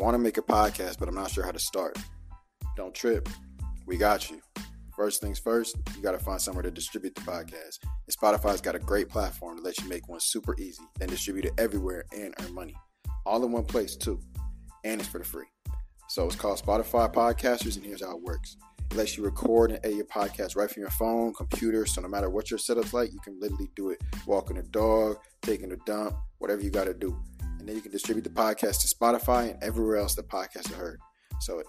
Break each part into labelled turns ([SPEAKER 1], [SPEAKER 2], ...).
[SPEAKER 1] want to make a podcast, but I'm not sure how to start. Don't trip. We got you. First things first, you got to find somewhere to distribute the podcast. And Spotify's got a great platform to let you make one super easy, then distribute it everywhere and earn money. All in one place, too. And it's for the free. So it's called Spotify Podcasters, and here's how it works. It lets you record and edit your podcast right from your phone, computer. So no matter what your setup's like, you can literally do it walking a dog, taking a dump, whatever you got to do. And then you can distribute the podcast to Spotify and everywhere else the podcast is heard. So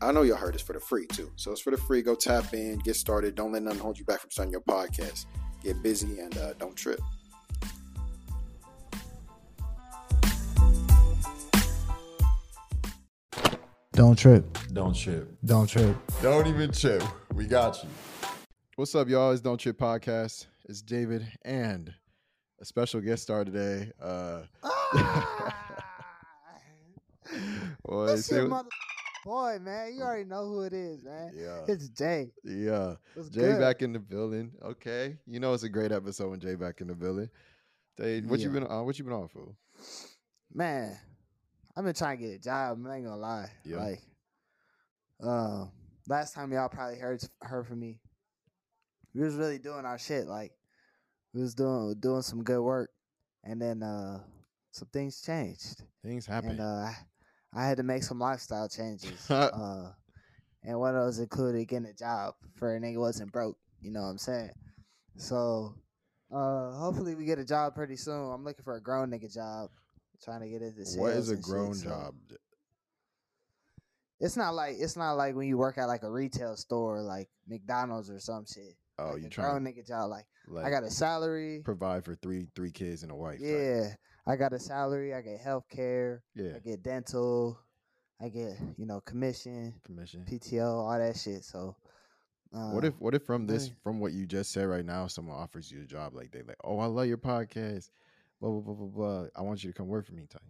[SPEAKER 1] I know y'all heard this for the free too. So it's for the free. Go tap in, get started. Don't let nothing hold you back from starting your podcast. Get busy and uh, don't trip.
[SPEAKER 2] Don't trip.
[SPEAKER 3] Don't trip.
[SPEAKER 2] Don't trip.
[SPEAKER 3] Don't even trip. We got you.
[SPEAKER 1] What's up, y'all? It's Don't Trip Podcast. It's David and a special guest star today. Uh, boy,
[SPEAKER 2] That's your mother boy, man. You already know who it is, man.
[SPEAKER 1] yeah,
[SPEAKER 2] It's Jay.
[SPEAKER 1] yeah.
[SPEAKER 2] What's
[SPEAKER 1] Jay
[SPEAKER 2] good?
[SPEAKER 1] back in the building. Okay, you know it's a great episode when Jay back in the building. Jay, what you been on? What you been on for?
[SPEAKER 2] Man, I've been trying to get a job. I ain't gonna lie.
[SPEAKER 1] Yeah.
[SPEAKER 2] Like, uh, last time y'all probably heard heard from me, we was really doing our shit. Like, we was doing doing some good work, and then uh, some things changed,
[SPEAKER 1] Things happened.
[SPEAKER 2] and uh, I, had to make some lifestyle changes. uh, and one of those included getting a job for a nigga wasn't broke. You know what I'm saying? So, uh, hopefully we get a job pretty soon. I'm looking for a grown nigga job. Trying to get into sales.
[SPEAKER 1] what is a
[SPEAKER 2] and shit,
[SPEAKER 1] grown
[SPEAKER 2] so-
[SPEAKER 1] job?
[SPEAKER 2] It's not like it's not like when you work at like a retail store like McDonald's or some shit.
[SPEAKER 1] Oh,
[SPEAKER 2] like
[SPEAKER 1] you trying
[SPEAKER 2] grown nigga job. Like,
[SPEAKER 1] like
[SPEAKER 2] I got a salary.
[SPEAKER 1] provide for three three kids and a wife? type.
[SPEAKER 2] Yeah, I got a salary. I get health care.
[SPEAKER 1] yeah.
[SPEAKER 2] I get dental. I get you know commission,
[SPEAKER 1] Commission.
[SPEAKER 2] PTO, all that shit. So, uh,
[SPEAKER 1] What if what if from this from what you just said right now, someone offers you a job like they like, oh, I love your podcast, blah blah blah blah blah. I want you to come work for me, type.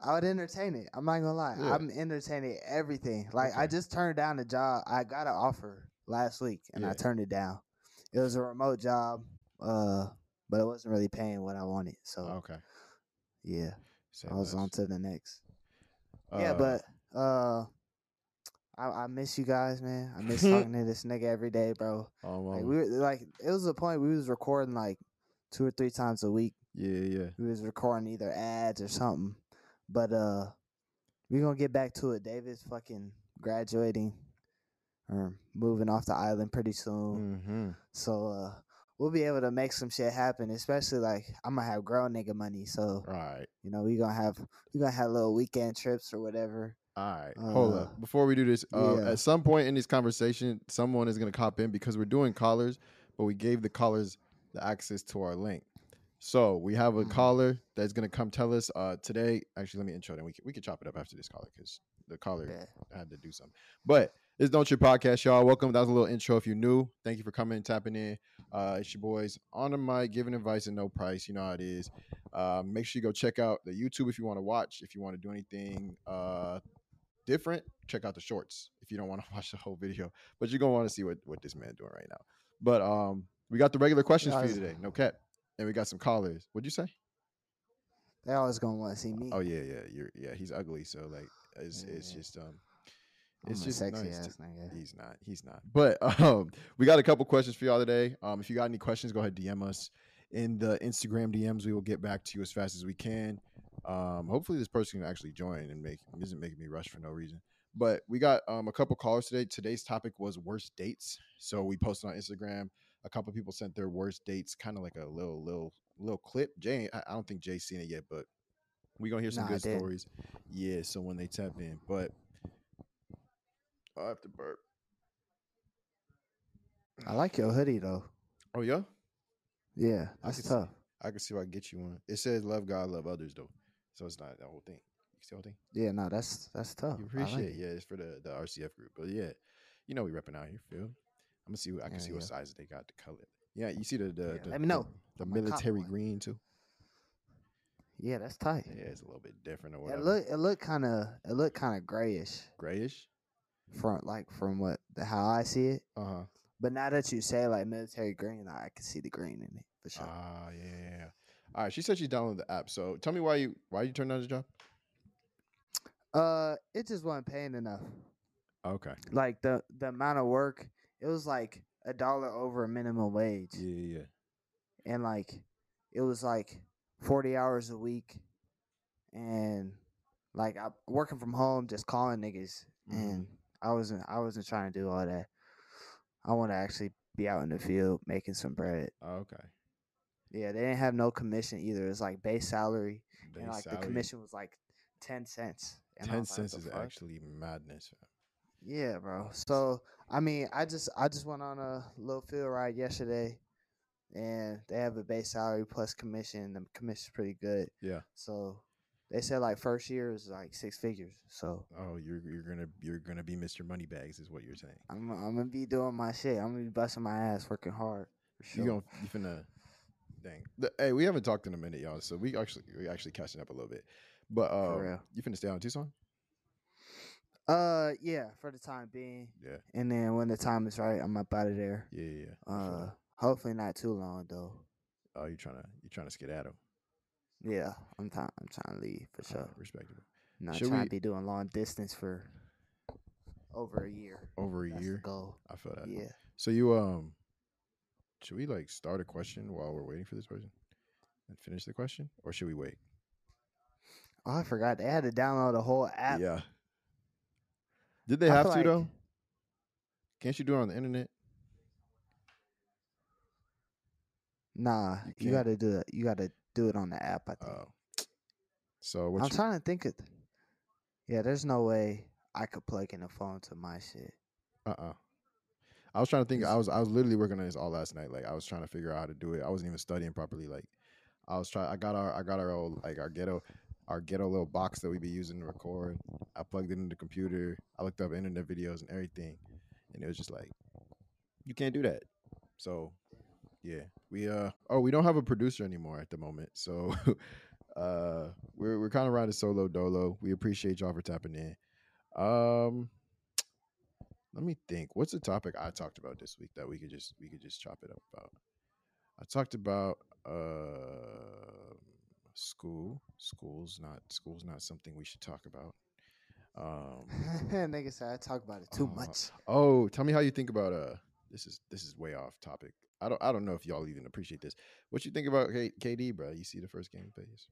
[SPEAKER 2] I would entertain it. I'm not gonna lie.
[SPEAKER 1] Yeah.
[SPEAKER 2] I'm entertaining everything. Like I just turned down a job. I got an offer last week and
[SPEAKER 1] Yeah.
[SPEAKER 2] I turned it down. It was a remote job, uh, but it wasn't really paying what I wanted. So
[SPEAKER 1] Okay.
[SPEAKER 2] yeah,
[SPEAKER 1] Say
[SPEAKER 2] I was
[SPEAKER 1] less.
[SPEAKER 2] on to the next. yeah,
[SPEAKER 1] Uh,
[SPEAKER 2] but uh, I, I miss you guys, man. I miss talking to this nigga every day, bro.
[SPEAKER 1] oh,
[SPEAKER 2] Like we were, like it was a point we was recording like two or three times a week.
[SPEAKER 1] yeah, yeah.
[SPEAKER 2] we was recording either ads or something. But uh we gonna get back to it. David's fucking graduating moving off the island pretty soon.
[SPEAKER 1] Mm-hmm.
[SPEAKER 2] So uh we'll be able to make some shit happen, especially like I'm gonna have grown nigga money. So
[SPEAKER 1] right,
[SPEAKER 2] you know, we gonna have we gonna have little weekend trips or whatever.
[SPEAKER 1] All right, hold
[SPEAKER 2] Uh,
[SPEAKER 1] up. Before we do this, uh,
[SPEAKER 2] yeah.
[SPEAKER 1] at some point in this conversation, someone is going to cop in because we're doing callers, but we gave the callers the access to our link. So we have a
[SPEAKER 2] Mhm.
[SPEAKER 1] caller that's going to come tell us uh, today. Actually, let me intro, then we can, we can chop it up after this caller because the caller
[SPEAKER 2] Yeah.
[SPEAKER 1] had to do something. But it's Don't Your Podcast, y'all. Welcome. That was a little intro. If you're new, thank you for coming and tapping in. Uh, it's your boys on the mic, giving advice at no price. You know how it is. Uh, make sure you go check out the YouTube if you want to watch. If you want to do anything uh, different, check out the shorts if you don't want to watch the whole video. But you're gonna want to see what what this man doing right now. But um, we got the regular questions for you today. No cap. And we got some callers. What'd you say?
[SPEAKER 2] They always gonna want to see me.
[SPEAKER 1] Oh yeah, yeah, you're yeah. He's ugly, so like it's it's just um, it's just
[SPEAKER 2] sexy
[SPEAKER 1] nice
[SPEAKER 2] ass nigga.
[SPEAKER 1] He's not. He's not. But um, we got a couple questions for y'all today. Um, if you got any questions, go ahead DM us in the Instagram DMs. We will get back to you as fast as we can. Um, hopefully this person can actually join and make isn't making me rush for no reason. But we got um a couple callers today. Today's topic was worst dates. So we posted on Instagram. A couple people sent their worst dates, kind of like a little little little clip. Jay, I I don't think Jay's seen it yet, but we gonna hear some
[SPEAKER 2] Nah,
[SPEAKER 1] good stories. Yeah, so when they tap in, but I have to burp.
[SPEAKER 2] I like your hoodie though.
[SPEAKER 1] Oh yeah,
[SPEAKER 2] Yeah,
[SPEAKER 1] I
[SPEAKER 2] that's
[SPEAKER 1] can see-
[SPEAKER 2] tough.
[SPEAKER 1] I can see if I can get you one. It says love God, love others though, so it's not the whole thing. You see the whole thing?
[SPEAKER 2] Yeah, no, that's that's tough.
[SPEAKER 1] You
[SPEAKER 2] I like
[SPEAKER 1] appreciate?
[SPEAKER 2] it.
[SPEAKER 1] yeah, it's for the the RCF group, but yeah, you know we repping out here, Phil. I'm gonna see. What, I can
[SPEAKER 2] Yeah,
[SPEAKER 1] see what
[SPEAKER 2] yeah.
[SPEAKER 1] size they got to color. Yeah, you see the the,
[SPEAKER 2] Yeah,
[SPEAKER 1] the
[SPEAKER 2] let me know.
[SPEAKER 1] the,
[SPEAKER 2] gonna
[SPEAKER 1] military
[SPEAKER 2] one.
[SPEAKER 1] green too.
[SPEAKER 2] Yeah, that's tight.
[SPEAKER 1] Yeah, it's a little bit different or whatever.
[SPEAKER 2] It look it look kind of it look kind of grayish
[SPEAKER 1] Grayish.
[SPEAKER 2] From like from what the how I see it.
[SPEAKER 1] Uh huh.
[SPEAKER 2] But now that you say like military green, I can see the green in it for sure.
[SPEAKER 1] Ah, yeah. All right, she said she downloaded the app. So tell me why you why you turned down the job.
[SPEAKER 2] Uh, it just wasn't paying enough.
[SPEAKER 1] Okay.
[SPEAKER 2] Like the the amount of work, it was like a dollar over minimum wage,
[SPEAKER 1] Yeah, yeah,
[SPEAKER 2] and like it was like forty hours a week, and like I working from home, just calling niggas,
[SPEAKER 1] Mhm.
[SPEAKER 2] and I wasn't I wasn't trying to do all that. I want to actually be out in the field making some bread.
[SPEAKER 1] Oh, okay.
[SPEAKER 2] Yeah, they didn't have no commission either. It's like base salary,
[SPEAKER 1] Base
[SPEAKER 2] and like
[SPEAKER 1] salary,
[SPEAKER 2] the commission was like ten cents. And
[SPEAKER 1] Ten
[SPEAKER 2] like,
[SPEAKER 1] cents
[SPEAKER 2] "What
[SPEAKER 1] is
[SPEAKER 2] fuck?"
[SPEAKER 1] actually madness.
[SPEAKER 2] Yeah, bro. So I mean, I just I just went on a little field ride yesterday, and they have a base salary plus commission. The commission's pretty good.
[SPEAKER 1] Yeah.
[SPEAKER 2] So they said like first year is like six figures. So
[SPEAKER 1] Oh, you're you're gonna you're gonna be Mr. Moneybags, is what you're saying.
[SPEAKER 2] I'm I'm gonna be doing my shit. I'm gonna be busting my ass, working hard. For sure.
[SPEAKER 1] You gonna you finna dang. The- hey, we haven't talked in a minute, y'all. So we actually we actually catching up a little bit. But
[SPEAKER 2] real.
[SPEAKER 1] you finna stay in Tucson?
[SPEAKER 2] Uh, yeah, for the time being,
[SPEAKER 1] Yeah.
[SPEAKER 2] and then when the time is right, I'm up out of there.
[SPEAKER 1] Yeah, yeah. yeah.
[SPEAKER 2] Uh,
[SPEAKER 1] that.
[SPEAKER 2] hopefully not too long though.
[SPEAKER 1] oh, you trying to you trying to skedaddle?
[SPEAKER 2] Yeah, I'm trying. I'm trying to leave for sure.
[SPEAKER 1] Alright, respectable.
[SPEAKER 2] Not
[SPEAKER 1] Should
[SPEAKER 2] trying
[SPEAKER 1] we-
[SPEAKER 2] to be doing long distance for over a year.
[SPEAKER 1] Over a
[SPEAKER 2] That's
[SPEAKER 1] year.
[SPEAKER 2] goal.
[SPEAKER 1] I feel that.
[SPEAKER 2] Yeah.
[SPEAKER 1] So you um, should we like start a question while we're waiting for this person and finish the question, or should we wait?
[SPEAKER 2] Oh, I forgot they had to download a whole app.
[SPEAKER 1] yeah. Did they
[SPEAKER 2] I
[SPEAKER 1] have to
[SPEAKER 2] like-
[SPEAKER 1] though? Can't you do it on the internet?
[SPEAKER 2] Nah,
[SPEAKER 1] You
[SPEAKER 2] you, got to do it. You got to do it on the app. I think.
[SPEAKER 1] Oh. So what
[SPEAKER 2] I'm
[SPEAKER 1] you,
[SPEAKER 2] trying to think of. Yeah, there's no way I could plug in a phone to my shit.
[SPEAKER 1] Uh-uh. I was trying to think. I was I was literally working on this all last night. Like I was trying to figure out how to do it. I wasn't even studying properly. Like I was trying. I got our I got our old like our ghetto our ghetto little box that we'd be using to record. I plugged it into the computer. I looked up internet videos and everything, and it was just like you can't do that. So yeah, we uh oh we don't have a producer anymore at the moment. So uh we're we're kind of riding solo dolo. We appreciate y'all for tapping in. Um let me think. What's the topic I talked about this week that we could just we could just chop it up about? I talked about uh school. School's not school's not something we should talk about. Um
[SPEAKER 2] Nigga said I talk about it too
[SPEAKER 1] Uh,
[SPEAKER 2] much.
[SPEAKER 1] Oh, tell me how you think about uh this is this is way off topic. I don't I don't know if y'all even appreciate this. What you think about K- KD, bro? You see the first game phase?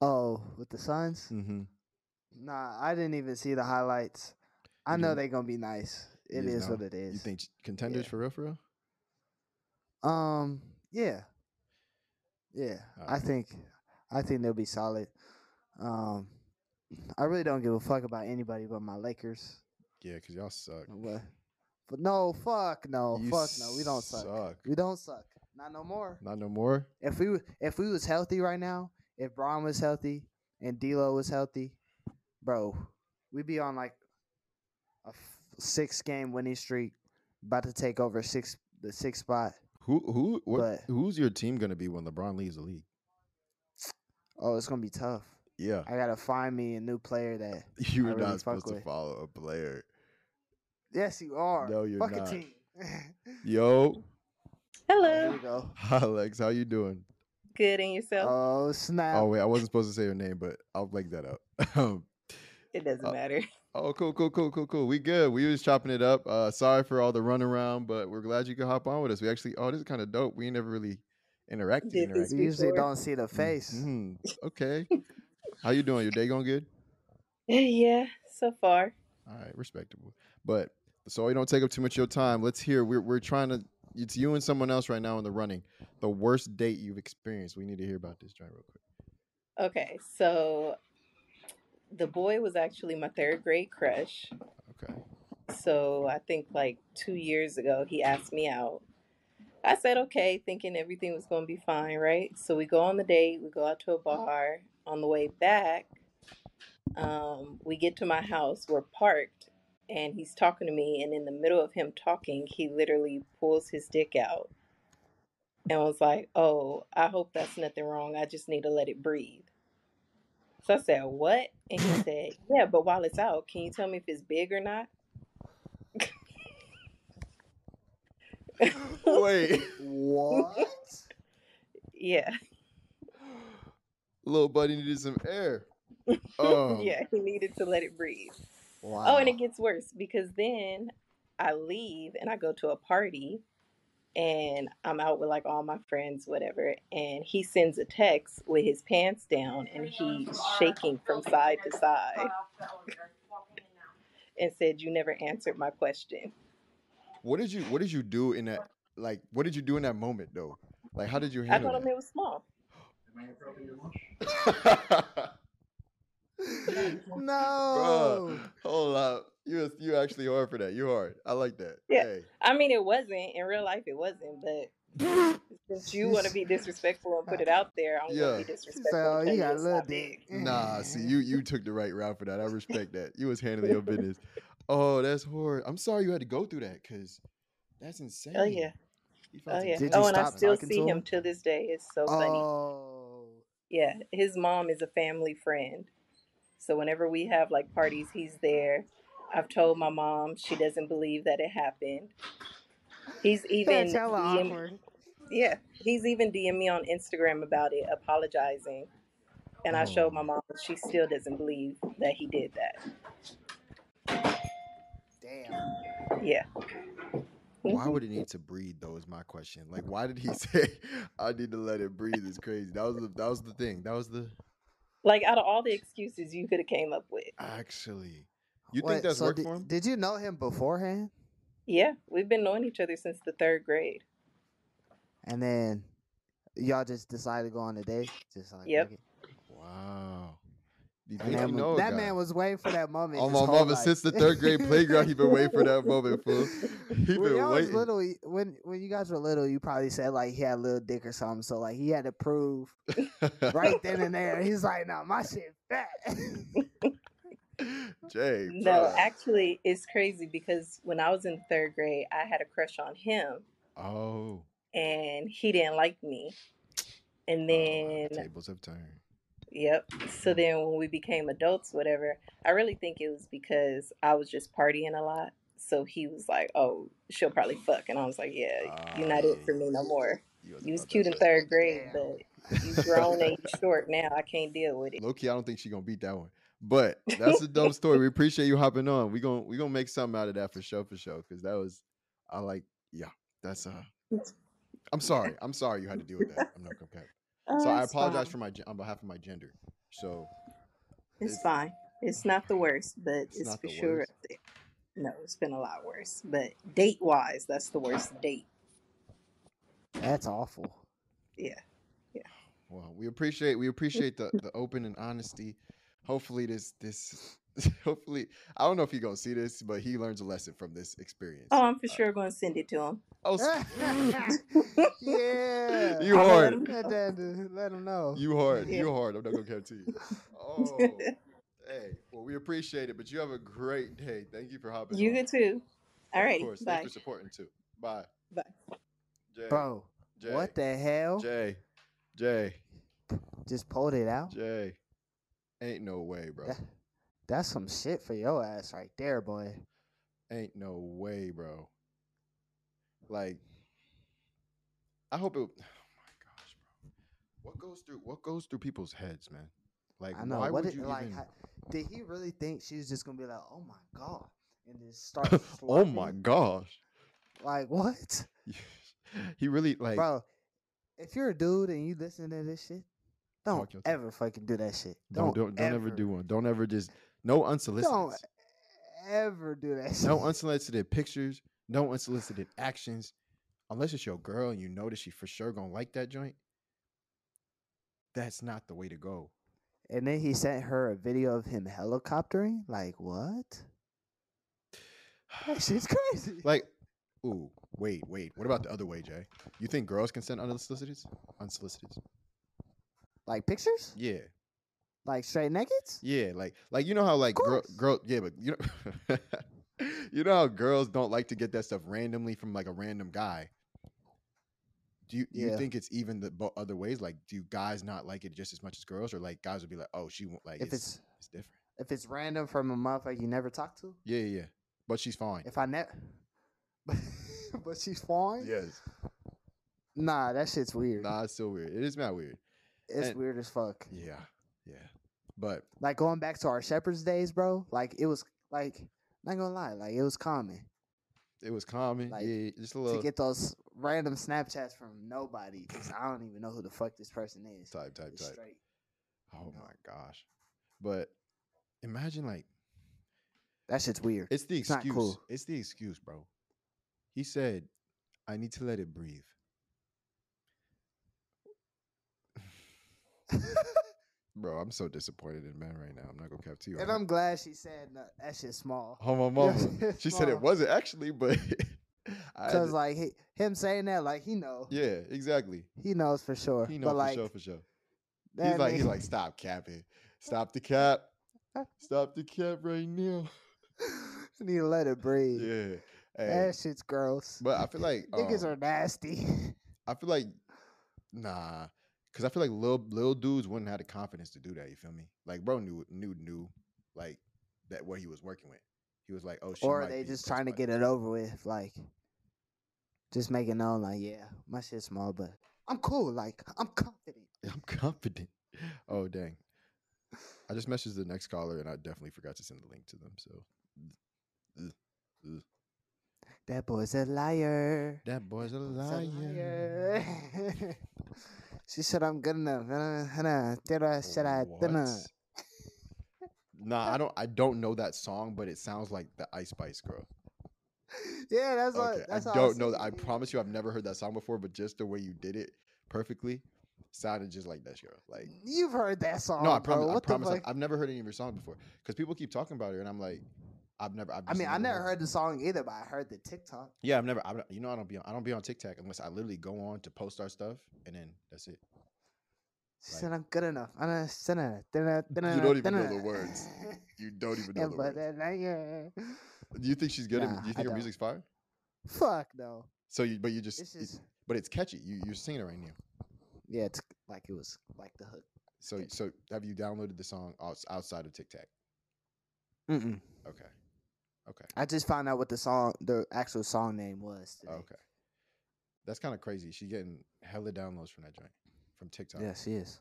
[SPEAKER 2] Oh, with the Suns?
[SPEAKER 1] Mm-hmm.
[SPEAKER 2] Nah, I didn't even see the highlights. I
[SPEAKER 1] You
[SPEAKER 2] know
[SPEAKER 1] didn't-
[SPEAKER 2] they gonna be nice. It is
[SPEAKER 1] You
[SPEAKER 2] is
[SPEAKER 1] just
[SPEAKER 2] what it is.
[SPEAKER 1] You think contenders
[SPEAKER 2] Yeah.
[SPEAKER 1] for real, for real?
[SPEAKER 2] Um, yeah, yeah. I think, I think they'll be solid. Um, I really don't give a fuck about anybody but my Lakers.
[SPEAKER 1] Yeah, because y'all suck.
[SPEAKER 2] What? But no, fuck no,
[SPEAKER 1] You
[SPEAKER 2] fuck no. We don't suck.
[SPEAKER 1] suck.
[SPEAKER 2] We don't suck. Not no more.
[SPEAKER 1] Not no more.
[SPEAKER 2] If we if we was healthy right now, if Bron was healthy and D'Lo was healthy, bro, we'd be on like a f- six game winning streak, about to take over six the sixth spot.
[SPEAKER 1] Who who what?
[SPEAKER 2] But-
[SPEAKER 1] who's your team gonna be when LeBron leaves the league?
[SPEAKER 2] Oh, it's gonna be tough.
[SPEAKER 1] Yeah,
[SPEAKER 2] I gotta find me a new player that.
[SPEAKER 1] you're
[SPEAKER 2] I really
[SPEAKER 1] not
[SPEAKER 2] fuck
[SPEAKER 1] supposed to
[SPEAKER 2] with.
[SPEAKER 1] follow a player.
[SPEAKER 2] Yes, you are.
[SPEAKER 1] No, you're
[SPEAKER 2] Fuck
[SPEAKER 1] not.
[SPEAKER 2] a team.
[SPEAKER 1] Yo,
[SPEAKER 2] Here
[SPEAKER 4] Hello.
[SPEAKER 2] we go.
[SPEAKER 1] Alex, how you doing?
[SPEAKER 4] Good and yourself?
[SPEAKER 2] Oh snap!
[SPEAKER 1] Oh wait, I wasn't supposed to say your name, but I'll make that up. Um,
[SPEAKER 4] it doesn't
[SPEAKER 1] uh,
[SPEAKER 4] matter.
[SPEAKER 1] Oh, cool, cool, cool, cool, cool. We good. We was chopping it up. Uh, sorry for all the runaround, but we're glad you could hop on with us. We actually, oh, this is kind of dope. We never really interacted.
[SPEAKER 4] Did
[SPEAKER 1] interacted.
[SPEAKER 2] you usually don't see the face.
[SPEAKER 1] Mhm. Okay. How you doing? Your day going good?
[SPEAKER 4] yeah, so far.
[SPEAKER 1] All right, respectable. But so we don't take up too much of your time. Let's hear. We're we're trying to. It's you and someone else right now in the running. The worst date you've experienced. We need to hear about this, John, real quick.
[SPEAKER 4] Okay, so the boy was actually my third grade crush.
[SPEAKER 1] Okay.
[SPEAKER 4] So I think like two years ago, he asked me out. I said okay, thinking everything was going to be fine, right? So we go on the date, we go out to a bar. On the way back, um, we get to my house, we're parked, and he's talking to me. And in the middle of him talking, he literally pulls his dick out and was like, Oh, I hope that's nothing wrong. I just need to let it breathe. So I said, What? And he said, Yeah, but while it's out, can you tell me if it's big or not?
[SPEAKER 1] Wait,
[SPEAKER 2] What?
[SPEAKER 4] Yeah.
[SPEAKER 1] little buddy needed some air. Um,
[SPEAKER 4] yeah, he needed to let it breathe.
[SPEAKER 2] Wow.
[SPEAKER 4] Oh, and it gets worse because then I leave and I go to a party and I'm out with like all my friends, whatever. And he sends a text with his pants down and he's shaking from side to side and said, You never answered my question.
[SPEAKER 1] What did you What did you do in that? Like, what did you do in that moment though? Like, how did you handle I
[SPEAKER 4] told him it was small.
[SPEAKER 1] that?
[SPEAKER 2] no.
[SPEAKER 1] Hold up, you you actually hard for that. You hard. I like that.
[SPEAKER 4] Yeah.
[SPEAKER 1] Hey.
[SPEAKER 4] I mean, it wasn't. In real life, it wasn't. But since you want to be disrespectful and put it out there, I'm
[SPEAKER 1] Yeah.
[SPEAKER 4] going to be disrespectful.
[SPEAKER 2] So
[SPEAKER 4] and
[SPEAKER 2] you
[SPEAKER 4] tell
[SPEAKER 2] got a little dick.
[SPEAKER 1] Nah, see you you took the right route for that. I respect that. You was handling your business. Oh, that's horrid. I'm sorry you had to go through that because that's oh, insane.
[SPEAKER 4] Oh, yeah. Oh, yeah.
[SPEAKER 2] Did
[SPEAKER 4] Oh, and I still see
[SPEAKER 2] to
[SPEAKER 4] him
[SPEAKER 2] him?
[SPEAKER 4] to this day. It's so funny.
[SPEAKER 2] Oh.
[SPEAKER 4] Yeah, his mom is a family friend. So whenever we have like parties, he's there. I've told my mom she doesn't believe that it happened. He's even DM
[SPEAKER 2] awkward.
[SPEAKER 4] yeah, he's even DM me on Instagram about it, apologizing. And I showed my mom she still doesn't believe that he did that.
[SPEAKER 2] Damn.
[SPEAKER 4] Yeah.
[SPEAKER 1] Why mm-hmm. would it need to breathe though? Is my question. Like, why did he say I need to let it breathe? Is crazy. That was the that was the thing. That was the
[SPEAKER 4] Like out of all the excuses you could have came up with.
[SPEAKER 1] actually. You
[SPEAKER 2] Wait,
[SPEAKER 1] think that's
[SPEAKER 2] so
[SPEAKER 1] worked
[SPEAKER 2] did,
[SPEAKER 1] for him?
[SPEAKER 2] Did you know him beforehand?
[SPEAKER 4] Yeah, we've been knowing each other since the third grade.
[SPEAKER 2] And then y'all just decided to go on a date? Just like
[SPEAKER 4] Yep.
[SPEAKER 1] Wow. Do you
[SPEAKER 2] And
[SPEAKER 1] think
[SPEAKER 2] that,
[SPEAKER 1] you know a
[SPEAKER 2] that man was waiting for that moment.
[SPEAKER 1] On my
[SPEAKER 2] whole
[SPEAKER 1] mama
[SPEAKER 2] life.
[SPEAKER 1] since the third grade playground. He been waiting for that moment, fool. He
[SPEAKER 2] when
[SPEAKER 1] been
[SPEAKER 2] y'all was
[SPEAKER 1] waiting.
[SPEAKER 2] little, y- when when you guys were little, you probably said like he had a little dick or something. So like he had to prove right then and there. He's like, "No, my shit fat."
[SPEAKER 1] Jay.
[SPEAKER 4] No,
[SPEAKER 1] bruh.
[SPEAKER 4] actually, it's crazy because when I was in third grade, I had a crush on him,
[SPEAKER 1] Oh.
[SPEAKER 4] and he didn't like me. And
[SPEAKER 1] Oh,
[SPEAKER 4] then,
[SPEAKER 1] tables have turned.
[SPEAKER 4] Yep. So then, when we became adults, whatever, I really think it was because I was just partying a lot. So he was like, "Oh, she'll probably fuck," and I was like, "Yeah, you're not it for me no more."
[SPEAKER 1] You
[SPEAKER 4] You was cute in third grade,
[SPEAKER 2] Damn.
[SPEAKER 4] but you grown and you short now. I can't deal with it.
[SPEAKER 1] Low key, I don't think she's gonna beat that one. But that's a dope story. We appreciate you hopping on. We gonna we gonna make something out of that for sure, for sure. Because that was, I like, yeah, that's uh. I'm sorry. I'm sorry you had to deal with that. I'm not gonna cap.
[SPEAKER 4] Oh,
[SPEAKER 1] So I apologize
[SPEAKER 4] fine.
[SPEAKER 1] for my on behalf of my gender. So
[SPEAKER 4] It's
[SPEAKER 1] it's-
[SPEAKER 4] fine. It's not the worst, but
[SPEAKER 1] It's
[SPEAKER 4] it's, for sure
[SPEAKER 1] worst?
[SPEAKER 4] No, it's been a lot worse. But date wise, that's the worst date.
[SPEAKER 2] That's awful.
[SPEAKER 4] Yeah. Yeah.
[SPEAKER 1] well, we appreciate we appreciate the the open and honesty. Hopefully this this hopefully I don't know if he gonna see this, but he learns a lesson from this experience.
[SPEAKER 4] Oh, I'm for
[SPEAKER 1] Uh,
[SPEAKER 4] sure going to send it to him.
[SPEAKER 1] oh, s-
[SPEAKER 2] yeah.
[SPEAKER 1] You
[SPEAKER 4] I'll let
[SPEAKER 1] hard.
[SPEAKER 4] him
[SPEAKER 2] Let,
[SPEAKER 4] know.
[SPEAKER 2] him know.
[SPEAKER 1] You hard.
[SPEAKER 4] Yeah.
[SPEAKER 1] You hard. I'm not gonna care to you. Oh, hey. Well, we appreciate it, but you have a great day. Thank you for hopping.
[SPEAKER 4] You
[SPEAKER 1] on.
[SPEAKER 4] good too. All
[SPEAKER 1] Of course.
[SPEAKER 4] Bye.
[SPEAKER 1] Thanks for supporting too. Bye.
[SPEAKER 4] Bye.
[SPEAKER 1] Jay.
[SPEAKER 2] Bro,
[SPEAKER 1] Jay.
[SPEAKER 2] what the hell?
[SPEAKER 1] Jay. Jay.
[SPEAKER 2] Just pulled it out?
[SPEAKER 1] Jay. Ain't no way, bro.
[SPEAKER 2] That- That's some shit for your ass right there, boy.
[SPEAKER 1] Ain't no way, bro. Like, I hope it. Oh my gosh, bro. What goes through what goes through people's heads, man? Like,
[SPEAKER 2] I know.
[SPEAKER 1] why
[SPEAKER 2] what
[SPEAKER 1] would
[SPEAKER 2] it,
[SPEAKER 1] you
[SPEAKER 2] like?
[SPEAKER 1] even?
[SPEAKER 2] how- did he really think she was just gonna be like, "Oh my god," and just start?
[SPEAKER 1] oh my gosh.
[SPEAKER 2] Like what,
[SPEAKER 1] he really like.
[SPEAKER 2] bro? If you're a dude and you listen to this shit, don't
[SPEAKER 1] Talk your talk.
[SPEAKER 2] ever fucking do that shit.
[SPEAKER 1] Don't don't don't ever do one. Don't ever just no unsolicited.
[SPEAKER 2] Don't ever do that.
[SPEAKER 1] No unsolicited pictures. No unsolicited actions. Unless it's your girl and you know that she for sure gonna like that joint. That's not the way to go.
[SPEAKER 2] And then he sent her a video of him helicoptering. Like what? That shit's crazy.
[SPEAKER 1] Like, ooh, wait, wait. What about the other way, Jay? You think girls can send unsolicited? Unsolicited?
[SPEAKER 2] Like pictures?
[SPEAKER 1] Yeah,
[SPEAKER 2] Like straight nakeds?
[SPEAKER 1] yeah. Like, like you know how like girl, girl. Yeah, but you know, you know how girls don't like to get that stuff randomly from like a random guy. Do you do you
[SPEAKER 2] Yeah.
[SPEAKER 1] think it's even the bo- other ways? Like, do guys not like it just as much as girls, or like guys would be like, oh, she won't like
[SPEAKER 2] If
[SPEAKER 1] it's,
[SPEAKER 2] it's
[SPEAKER 1] it's different.
[SPEAKER 2] if it's random from a motherfucker you never talked to,
[SPEAKER 1] Yeah, yeah, yeah. But she's fine.
[SPEAKER 2] if I never, but she's fine.
[SPEAKER 1] Yes.
[SPEAKER 2] Nah, that shit's weird.
[SPEAKER 1] Nah, it's still weird. It is mad weird.
[SPEAKER 2] it's
[SPEAKER 1] and-
[SPEAKER 2] weird as fuck.
[SPEAKER 1] Yeah, yeah. But
[SPEAKER 2] Like going back to our Shepherd's days, bro. Like it was like not gonna lie, like it was common
[SPEAKER 1] it was common.
[SPEAKER 2] Like,
[SPEAKER 1] yeah, just a little
[SPEAKER 2] to get those random Snapchats from nobody. 'cause I don't even know who the fuck this person is.
[SPEAKER 1] type, type,
[SPEAKER 2] Just
[SPEAKER 1] type.
[SPEAKER 2] straight.
[SPEAKER 1] Oh
[SPEAKER 2] know.
[SPEAKER 1] my gosh. But imagine like
[SPEAKER 2] That shit's weird.
[SPEAKER 1] it's the
[SPEAKER 2] It's
[SPEAKER 1] excuse.
[SPEAKER 2] cool.
[SPEAKER 1] It's the excuse, bro. He said, I need to let it breathe. Bro, I'm so disappointed in men right now. I'm not gonna cap to you.
[SPEAKER 2] and I'm glad she said no, that shit's small.
[SPEAKER 1] Oh my mama.
[SPEAKER 2] it's
[SPEAKER 1] she said it wasn't actually, but I had
[SPEAKER 2] Cause like he, him saying that, like he know,
[SPEAKER 1] yeah, exactly.
[SPEAKER 2] he knows for sure.
[SPEAKER 1] He knows for
[SPEAKER 2] like,
[SPEAKER 1] sure, for sure. He's like, he's like, stop capping, stop the cap, stop the cap right now.
[SPEAKER 2] need to let it breathe.
[SPEAKER 1] Yeah, Hey,
[SPEAKER 2] That shit's gross.
[SPEAKER 1] but I feel like
[SPEAKER 2] Niggas
[SPEAKER 1] um,
[SPEAKER 2] are nasty.
[SPEAKER 1] I feel like nah, because I feel like little little dudes wouldn't have the confidence to do that. You feel me? Like bro knew knew knew like that what he was working with. He was like, oh, she
[SPEAKER 2] or they just trying to get it over with, like just making known, like, yeah, my shit's small, but I'm cool. Like, I'm confident.
[SPEAKER 1] I'm confident. Oh dang. I just messaged the next caller and I definitely forgot to send the link to them. So ugh, ugh.
[SPEAKER 2] That boy's a liar.
[SPEAKER 1] that boy's a liar.
[SPEAKER 2] she said I'm good enough. Did I said I did not.
[SPEAKER 1] What? Nah, I don't. I don't know that song, but it sounds like the Ice Spice Girl.
[SPEAKER 2] Yeah, that's what.
[SPEAKER 1] Okay, I
[SPEAKER 2] That's all
[SPEAKER 1] don't know. that. I promise you, I've never heard that song before, but just the way you did it perfectly sounded just like that girl. Like,
[SPEAKER 2] You've heard that song.
[SPEAKER 1] no, I
[SPEAKER 2] bro.
[SPEAKER 1] promise. I promise. I've, I've never heard any of your songs before because people keep talking about her, and I'm like, I've never. I've
[SPEAKER 2] I
[SPEAKER 1] just
[SPEAKER 2] mean, I never heard the song either, but I heard the TikTok.
[SPEAKER 1] Yeah, I've never. I'm, not- you know, I don't be. On, I don't be on TikTok unless I literally go on to post our stuff, and then that's it.
[SPEAKER 2] She
[SPEAKER 1] Like-
[SPEAKER 2] said I'm good enough. I don't said it. You
[SPEAKER 1] You don't even know the words. You don't even know the
[SPEAKER 2] but
[SPEAKER 1] words. Do you think she's good? at, do you
[SPEAKER 2] I
[SPEAKER 1] think her
[SPEAKER 2] don't.
[SPEAKER 1] music's fire?
[SPEAKER 2] Fuck no.
[SPEAKER 1] So you, but you just,
[SPEAKER 2] It's
[SPEAKER 1] it- but it's catchy. You, you're singing it right now.
[SPEAKER 2] yeah, it's like it was like the hook.
[SPEAKER 1] So, so have you downloaded the song outside of TikTok?
[SPEAKER 2] Mm-mm.
[SPEAKER 1] Okay, okay,
[SPEAKER 2] I just found out what the song, the actual song name was. Today.
[SPEAKER 1] okay. That's kind of crazy. She's getting hella downloads from that joint, from TikTok.
[SPEAKER 2] Yeah, she is.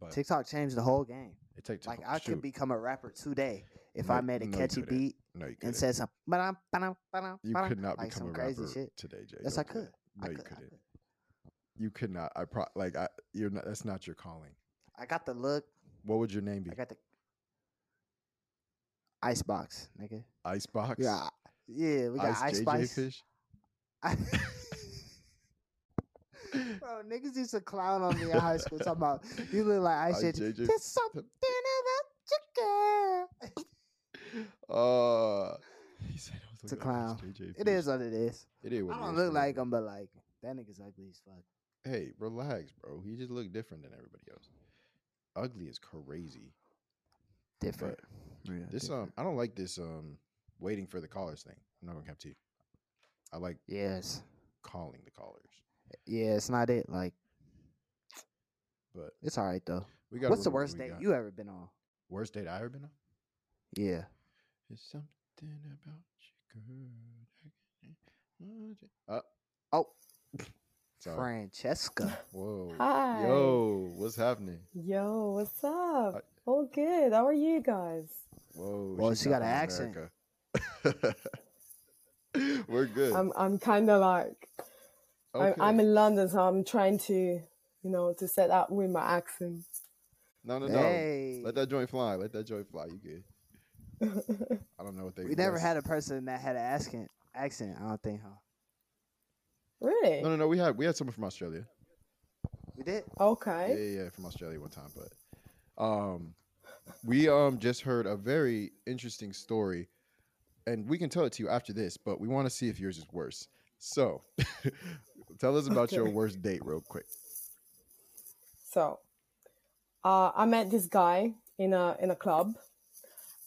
[SPEAKER 1] but
[SPEAKER 2] TikTok changed the whole game.
[SPEAKER 1] it takes
[SPEAKER 2] Like I
[SPEAKER 1] shoot.
[SPEAKER 2] could become a rapper today if
[SPEAKER 1] No,
[SPEAKER 2] I made a
[SPEAKER 1] no,
[SPEAKER 2] catchy beat
[SPEAKER 1] No, you
[SPEAKER 2] and said some. ba-dum, ba-dum, ba-dum,
[SPEAKER 1] You could not
[SPEAKER 2] like
[SPEAKER 1] become a
[SPEAKER 2] crazy
[SPEAKER 1] rapper
[SPEAKER 2] shit.
[SPEAKER 1] today, Jay.
[SPEAKER 2] Yes, I could.
[SPEAKER 1] No,
[SPEAKER 2] I
[SPEAKER 1] you
[SPEAKER 2] could. I
[SPEAKER 1] couldn't.
[SPEAKER 2] could.
[SPEAKER 1] You could not. I pro like I. You're not. That's not your calling.
[SPEAKER 2] I got the look.
[SPEAKER 1] What would your name be?
[SPEAKER 2] I got the icebox, nigga.
[SPEAKER 1] Icebox.
[SPEAKER 2] Yeah, yeah. We got
[SPEAKER 1] Ice
[SPEAKER 2] ice
[SPEAKER 1] fish.
[SPEAKER 2] Bro, niggas used to clown on me in high school talking about you look like Ice
[SPEAKER 1] Ice
[SPEAKER 2] JJ. There's something about your girl.
[SPEAKER 1] Uh, he said I was
[SPEAKER 2] It's a
[SPEAKER 1] looking like Ice
[SPEAKER 2] clown.
[SPEAKER 1] JJ
[SPEAKER 2] It is what it is.
[SPEAKER 1] It is. What
[SPEAKER 2] I
[SPEAKER 1] it
[SPEAKER 2] don't
[SPEAKER 1] is
[SPEAKER 2] look like him, but like that nigga's ugly as fuck.
[SPEAKER 1] Hey, relax, bro. He just looked different than everybody else. Ugly is crazy.
[SPEAKER 2] Different. Real
[SPEAKER 1] This
[SPEAKER 2] different.
[SPEAKER 1] um, I don't like this um, waiting for the callers thing. I'm not gonna cap to you. I like
[SPEAKER 2] Yes.
[SPEAKER 1] calling the callers,
[SPEAKER 2] Yeah, it's not it. Like
[SPEAKER 1] but
[SPEAKER 2] it's all right though.
[SPEAKER 1] we got.
[SPEAKER 2] What's the worst date you ever been on?
[SPEAKER 1] Worst date I ever been on?
[SPEAKER 2] Yeah.
[SPEAKER 1] It's something about you, girl. Uh, sorry.
[SPEAKER 2] Francesca.
[SPEAKER 1] Whoa.
[SPEAKER 5] Hi.
[SPEAKER 1] Yo, what's happening?
[SPEAKER 5] Yo, what's up?
[SPEAKER 1] Hi.
[SPEAKER 5] All good. How are you guys?
[SPEAKER 1] Whoa.
[SPEAKER 2] Well,
[SPEAKER 1] she's
[SPEAKER 2] she got
[SPEAKER 1] not
[SPEAKER 2] an
[SPEAKER 1] from
[SPEAKER 2] accent.
[SPEAKER 1] We're good.
[SPEAKER 5] I'm I'm kind of like
[SPEAKER 1] okay.
[SPEAKER 5] I'm, I'm in London, so I'm trying to, you know, to set up with my accent.
[SPEAKER 1] no, no, no.
[SPEAKER 2] Hey.
[SPEAKER 1] Let that joint fly. Let that joint fly. You good? I don't know what they.
[SPEAKER 2] We never had a person that had an accent. Accent. I don't think, huh?
[SPEAKER 5] Really?
[SPEAKER 1] No, no, no. We had we had someone from Australia.
[SPEAKER 2] We did.
[SPEAKER 5] Okay.
[SPEAKER 1] yeah, yeah, from Australia one time, but um, we um just heard a very interesting story, and we can tell it to you after this. But we want to see if yours is worse. So, tell us about your worst date, real quick.
[SPEAKER 5] So, uh, I met this guy in a in a club,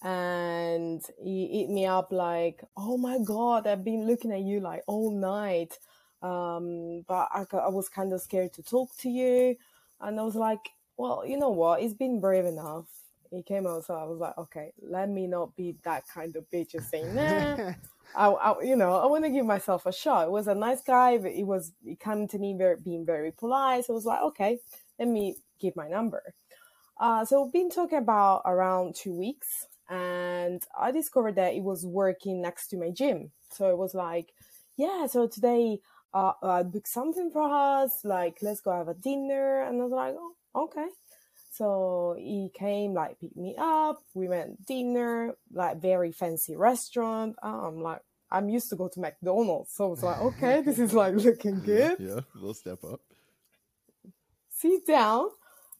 [SPEAKER 5] and he hit me up like, "Oh my god, I've been looking at you like all night, um, but I, I was kind of scared to talk to you." And I was like, "Well, you know what? He's been brave enough." He came out, so I was like, "Okay, let me not be that kind of bitch and saying nah." I, I, you know, I want to give myself a shot. It was a nice guy, but he was he came to me very, being very polite. So I was like, okay, let me give my number. Uh, so we've been talking about around two weeks, and I discovered that he was working next to my gym. So it was like, yeah, so today uh, I booked something for us, like let's go have a dinner, and I was like, oh, okay. So he came, like, picked me up. We went dinner, like, very fancy restaurant. I'm like, I'm used to go to McDonald's. So I was like, okay, this is like looking good.
[SPEAKER 1] Yeah, little step up.
[SPEAKER 5] Sit down.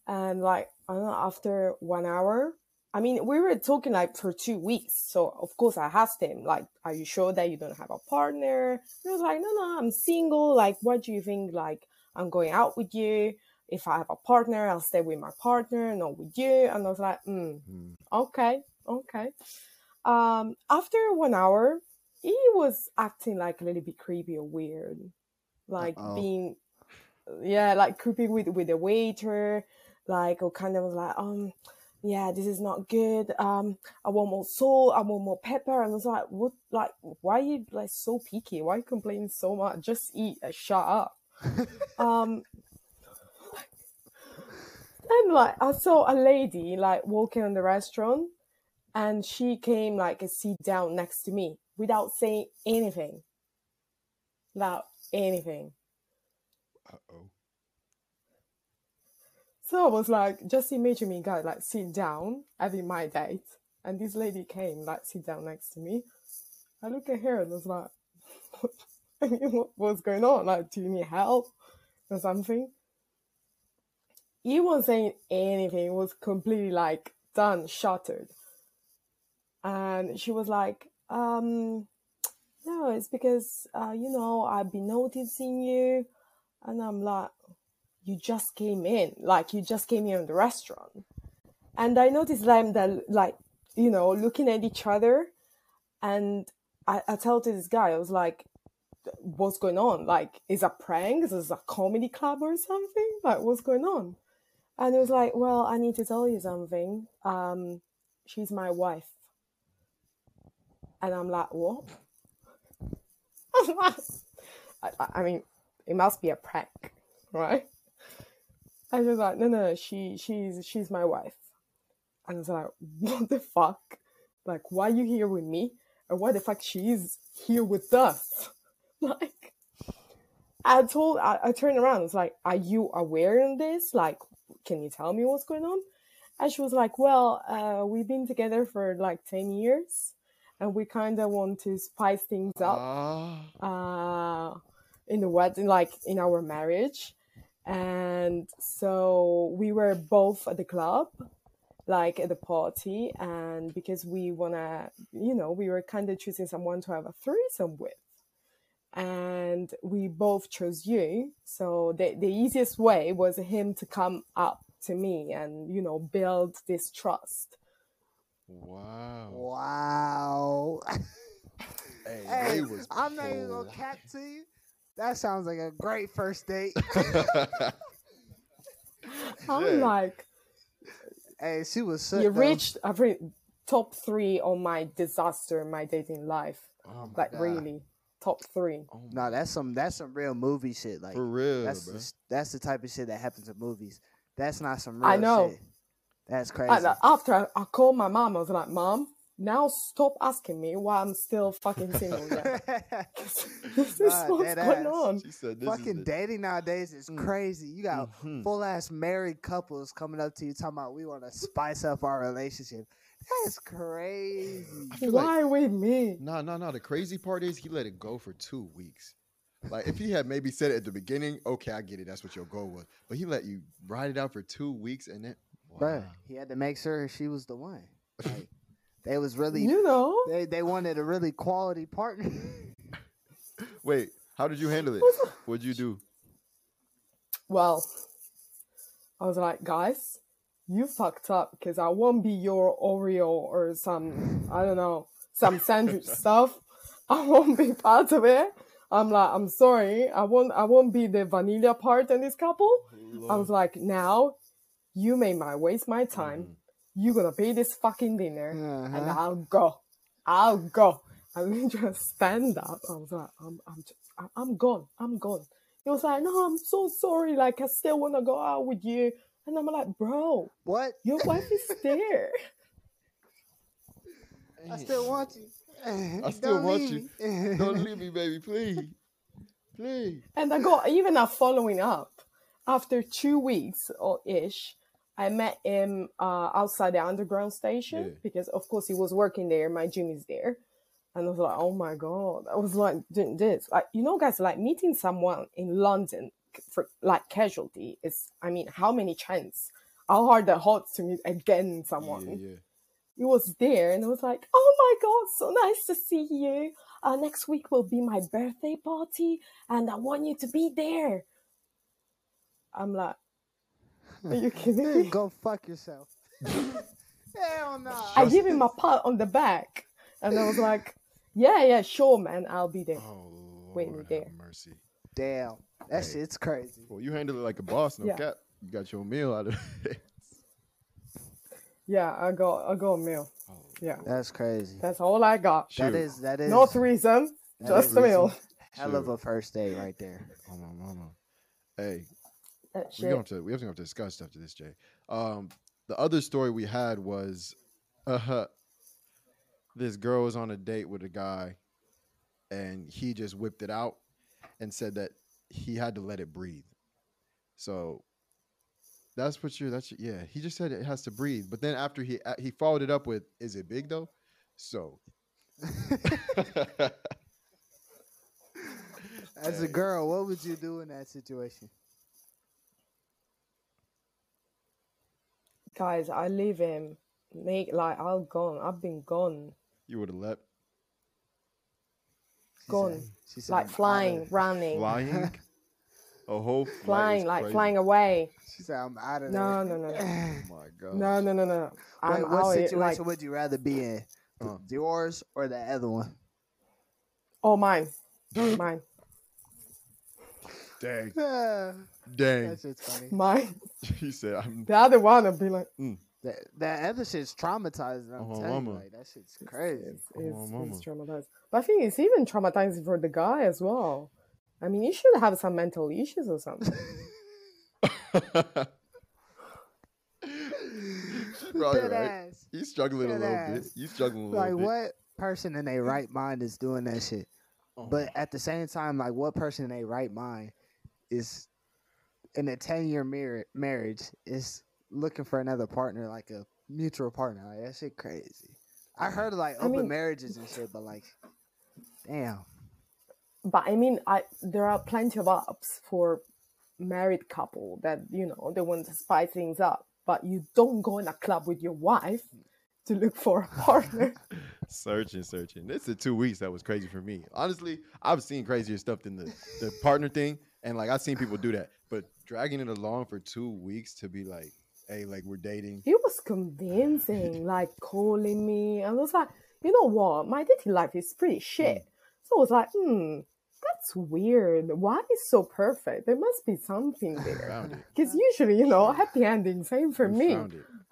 [SPEAKER 5] And like, I don't know, after one hour, I mean, we were talking like for two weeks. So of course I asked him, like, are you sure that you don't have a partner? He was like, no, no, I'm single. Like, what do you think? Like, I'm going out with you. If I have a partner, I'll stay with my partner, not with you. And I was like, mm,
[SPEAKER 1] Mm.
[SPEAKER 5] okay, okay. Um, after one hour, he was acting like a little bit creepy or weird, like
[SPEAKER 2] Uh-oh.
[SPEAKER 5] being, yeah, like creepy with with the waiter, like or kind of was like, um, yeah, this is not good. Um, I want more salt. I want more pepper. And I was like, what? Like, why are you like so picky? Why are you complaining so much? Just eat and shut up. um, and like I saw a lady like walking in the restaurant, and she came like a seat down next to me without saying anything. Without anything.
[SPEAKER 1] Uh oh.
[SPEAKER 5] So I was like, just imagine me, guy, like sit down having my date, and this lady came, like sit down next to me. I look at her and I was like, what, what's going on? Like, do you need help or something? He wasn't saying anything. Was completely like done, shattered. And she was like, um, no, it's because, uh, you know, I've been noticing you. And I'm like, you just came in, like you just came here in the restaurant. And I noticed them that like, you know, looking at each other. And I, I tell to this guy, I was like, what's going on? Like, is a prank? Is this a comedy club or something? Like, what's going on? And he was like, well, I need to tell you something. Um, she's my wife. And I'm like, what? I- I mean, it must be a prank, right? I was like, no, no, she, she's, she's my wife. And I was like, what the fuck? Like, why are you here with me? And why the fuck she's here with us? Like, I told, I, I turned around. It's like, are you aware of this? Like, can you tell me what's going on? And she was like, well, uh, we've been together for like 10 years and we kind of want to spice things up
[SPEAKER 1] Ah.
[SPEAKER 5] uh, in the wedding, like in our marriage. And so we were both at the club, like at the party. And because we want to, you know, we were kind of choosing someone to have a threesome with. And we both chose you. So the, the easiest way was him to come up to me and, you know, build this trust.
[SPEAKER 1] Wow.
[SPEAKER 2] Wow.
[SPEAKER 1] Hey,
[SPEAKER 2] hey,
[SPEAKER 1] was
[SPEAKER 2] I'm not even gonna
[SPEAKER 1] polite.
[SPEAKER 2] cap to you. That sounds like a great first date.
[SPEAKER 5] I'm
[SPEAKER 1] Yeah.
[SPEAKER 5] like,
[SPEAKER 2] hey, she was sick.
[SPEAKER 5] you
[SPEAKER 2] though.
[SPEAKER 5] reached a re- top three on my disaster in my dating life.
[SPEAKER 1] Oh my
[SPEAKER 5] Like
[SPEAKER 2] God.
[SPEAKER 5] really, top three.
[SPEAKER 1] Oh my-
[SPEAKER 2] No, that's some that's some real movie shit. Like
[SPEAKER 1] for real,
[SPEAKER 2] that's
[SPEAKER 1] bro.
[SPEAKER 2] the, that's the type of shit that happens in movies. That's not some real
[SPEAKER 5] I know.
[SPEAKER 2] shit. That's crazy.
[SPEAKER 5] And uh, after I, I called my mom, I was like, "Mom, now stop asking me why I'm still fucking single." yet." this is
[SPEAKER 2] Nah,
[SPEAKER 5] what's going
[SPEAKER 2] ass.
[SPEAKER 5] on.
[SPEAKER 1] She said, "This
[SPEAKER 2] Fucking
[SPEAKER 1] is
[SPEAKER 2] dating nowadays is
[SPEAKER 5] Mm.
[SPEAKER 2] crazy. You got
[SPEAKER 1] Mhm.
[SPEAKER 2] full ass married couples coming up to you talking about we want to spice up our relationship. That's crazy.
[SPEAKER 1] I feel like
[SPEAKER 5] Why with me?
[SPEAKER 1] No, no, no. The crazy part is he let it go for two weeks. Like if he had maybe said it at the beginning, okay, I get it. That's what your goal was. But he let you ride it out for two weeks and then
[SPEAKER 2] Bruh, he had to make sure she was the one. Like, they was really
[SPEAKER 5] You know,
[SPEAKER 2] they they wanted a really quality partner.
[SPEAKER 1] Wait, how did you handle it? What'd you do?
[SPEAKER 5] well, I was like, guys, you fucked up because I won't be your Oreo or some, I don't know, some sandwich stuff. I won't be part of it. I'm like, I'm sorry. I won't, I won't be the vanilla part in this couple. I was like, now you made my waste my time.
[SPEAKER 1] Mhm.
[SPEAKER 5] You're gonna pay this fucking dinner and
[SPEAKER 2] Uh-huh.
[SPEAKER 5] I'll go. I'll go. And we just stand up. I was like, I'm, I'm just, I- I'm gone. I'm gone. He was like, no, I'm so sorry. Like, I still want to go out with you. And I'm like, bro,
[SPEAKER 2] What?
[SPEAKER 5] your wife is there.
[SPEAKER 2] I still want you.
[SPEAKER 1] I still
[SPEAKER 2] Don't
[SPEAKER 1] want
[SPEAKER 2] leave
[SPEAKER 1] you.
[SPEAKER 2] me.
[SPEAKER 1] Don't leave me, baby, please, please.
[SPEAKER 5] And I got even a following up. After two weeks or ish, I met him uh, outside the underground station
[SPEAKER 1] Yeah.
[SPEAKER 5] because, of course, he was working there. My gym is there. And I was like, oh my God. I was like, doing this. Like, you know, guys, like meeting someone in London for like casualty is, I mean, how many chance? How hard that hot to meet again someone?
[SPEAKER 1] Yeah, yeah.
[SPEAKER 5] he was there and I was like, oh my god, so nice to see you. Uh, next week will be my birthday party and I want you to be there. I'm like, are you kidding me?
[SPEAKER 2] Go fuck yourself. Hell no.
[SPEAKER 5] I give him a pat on the back and I was like, yeah, yeah, sure, man, I'll be there.
[SPEAKER 1] Oh,
[SPEAKER 5] Wait,
[SPEAKER 1] Lord
[SPEAKER 5] there.
[SPEAKER 1] mercy.
[SPEAKER 2] Damn. That
[SPEAKER 1] Hey.
[SPEAKER 2] shit's crazy.
[SPEAKER 1] Well, you handled it like a boss, no
[SPEAKER 5] Yeah.
[SPEAKER 1] cap. You got your meal out of it.
[SPEAKER 5] Yeah, I got, I got a meal.
[SPEAKER 1] Oh,
[SPEAKER 5] Yeah,
[SPEAKER 2] That's crazy.
[SPEAKER 5] that's all I got.
[SPEAKER 2] That
[SPEAKER 1] shoot.
[SPEAKER 2] is that is
[SPEAKER 5] No threesome,
[SPEAKER 2] that
[SPEAKER 5] just
[SPEAKER 2] is
[SPEAKER 5] a meal.
[SPEAKER 2] hell of a first date right there.
[SPEAKER 1] Oh my mama. Hey,
[SPEAKER 5] That
[SPEAKER 1] we
[SPEAKER 5] shit.
[SPEAKER 1] going to we have to go to discuss after this, Jay. Um, the other story we had was, uh, this girl was on a date with a guy, and he just whipped it out, and said that he had to let it breathe. So. That's what you're. That's yeah. He just said it has to breathe, but then after he he followed it up with, "Is it big though?" So.
[SPEAKER 2] As a girl, what would you do in that situation?
[SPEAKER 5] Guys, I leave him. Make like I'll gone. I've been gone.
[SPEAKER 1] you would have
[SPEAKER 2] left.
[SPEAKER 5] Gone.
[SPEAKER 2] said- she said,
[SPEAKER 5] Like flying,
[SPEAKER 2] there."
[SPEAKER 5] running,
[SPEAKER 1] flying. A whole flight
[SPEAKER 5] flying, like
[SPEAKER 1] crazy.
[SPEAKER 5] flying away.
[SPEAKER 2] She said, "I'm out of
[SPEAKER 5] No,
[SPEAKER 2] there."
[SPEAKER 5] no, no, no.
[SPEAKER 1] Oh my god.
[SPEAKER 5] No, no, no, no.
[SPEAKER 2] Wait,
[SPEAKER 5] I'm
[SPEAKER 2] what situation
[SPEAKER 5] like,
[SPEAKER 2] would you rather be in?
[SPEAKER 1] Uh.
[SPEAKER 2] Yours or the other one?
[SPEAKER 5] oh, mine, mine,
[SPEAKER 1] Dang.
[SPEAKER 2] that
[SPEAKER 1] Dang.
[SPEAKER 2] shit's funny.
[SPEAKER 5] mine.
[SPEAKER 1] he said, I'm
[SPEAKER 5] The other one would be like, mm.
[SPEAKER 2] That, that other shit's traumatizing. I'm
[SPEAKER 1] Oh,
[SPEAKER 2] telling
[SPEAKER 1] mama.
[SPEAKER 2] you, like, that shit's crazy.
[SPEAKER 5] it's,
[SPEAKER 1] Oh,
[SPEAKER 5] it's, uh-huh,
[SPEAKER 1] mama.
[SPEAKER 5] it's traumatized. But I think it's even traumatizing for the guy as well. I mean, you should have some mental issues or something.
[SPEAKER 1] Probably
[SPEAKER 2] Dead
[SPEAKER 1] right.
[SPEAKER 2] ass.
[SPEAKER 1] He's struggling a
[SPEAKER 2] Dead
[SPEAKER 1] little bit. He's struggling a little
[SPEAKER 2] Like,
[SPEAKER 1] bit.
[SPEAKER 2] what person in their right mind is doing that shit?
[SPEAKER 1] Oh,
[SPEAKER 2] But at the same time, like, what person in their right mind is in a 10 year mar- marriage is looking for another partner, like a mutual partner? Like, that shit crazy. I heard like
[SPEAKER 5] I
[SPEAKER 2] open
[SPEAKER 5] mean-
[SPEAKER 2] marriages and shit, but like, damn.
[SPEAKER 5] but I mean, I there are plenty of apps for married couple that you know they want to spice things up, but you don't go in a club with your wife to look for a partner.
[SPEAKER 1] searching, searching. This is two weeks that was crazy for me. Honestly, I've seen crazier stuff than the, the partner thing. And like I've seen people do that. But dragging it along for two weeks to be like, hey, like we're dating.
[SPEAKER 5] he was convincing, like calling me. I was like, you know what? My dating life is pretty shit. So I was like, hmm, that's weird. Why is so perfect? There must be something there. Because usually, you know, happy ending, same for me.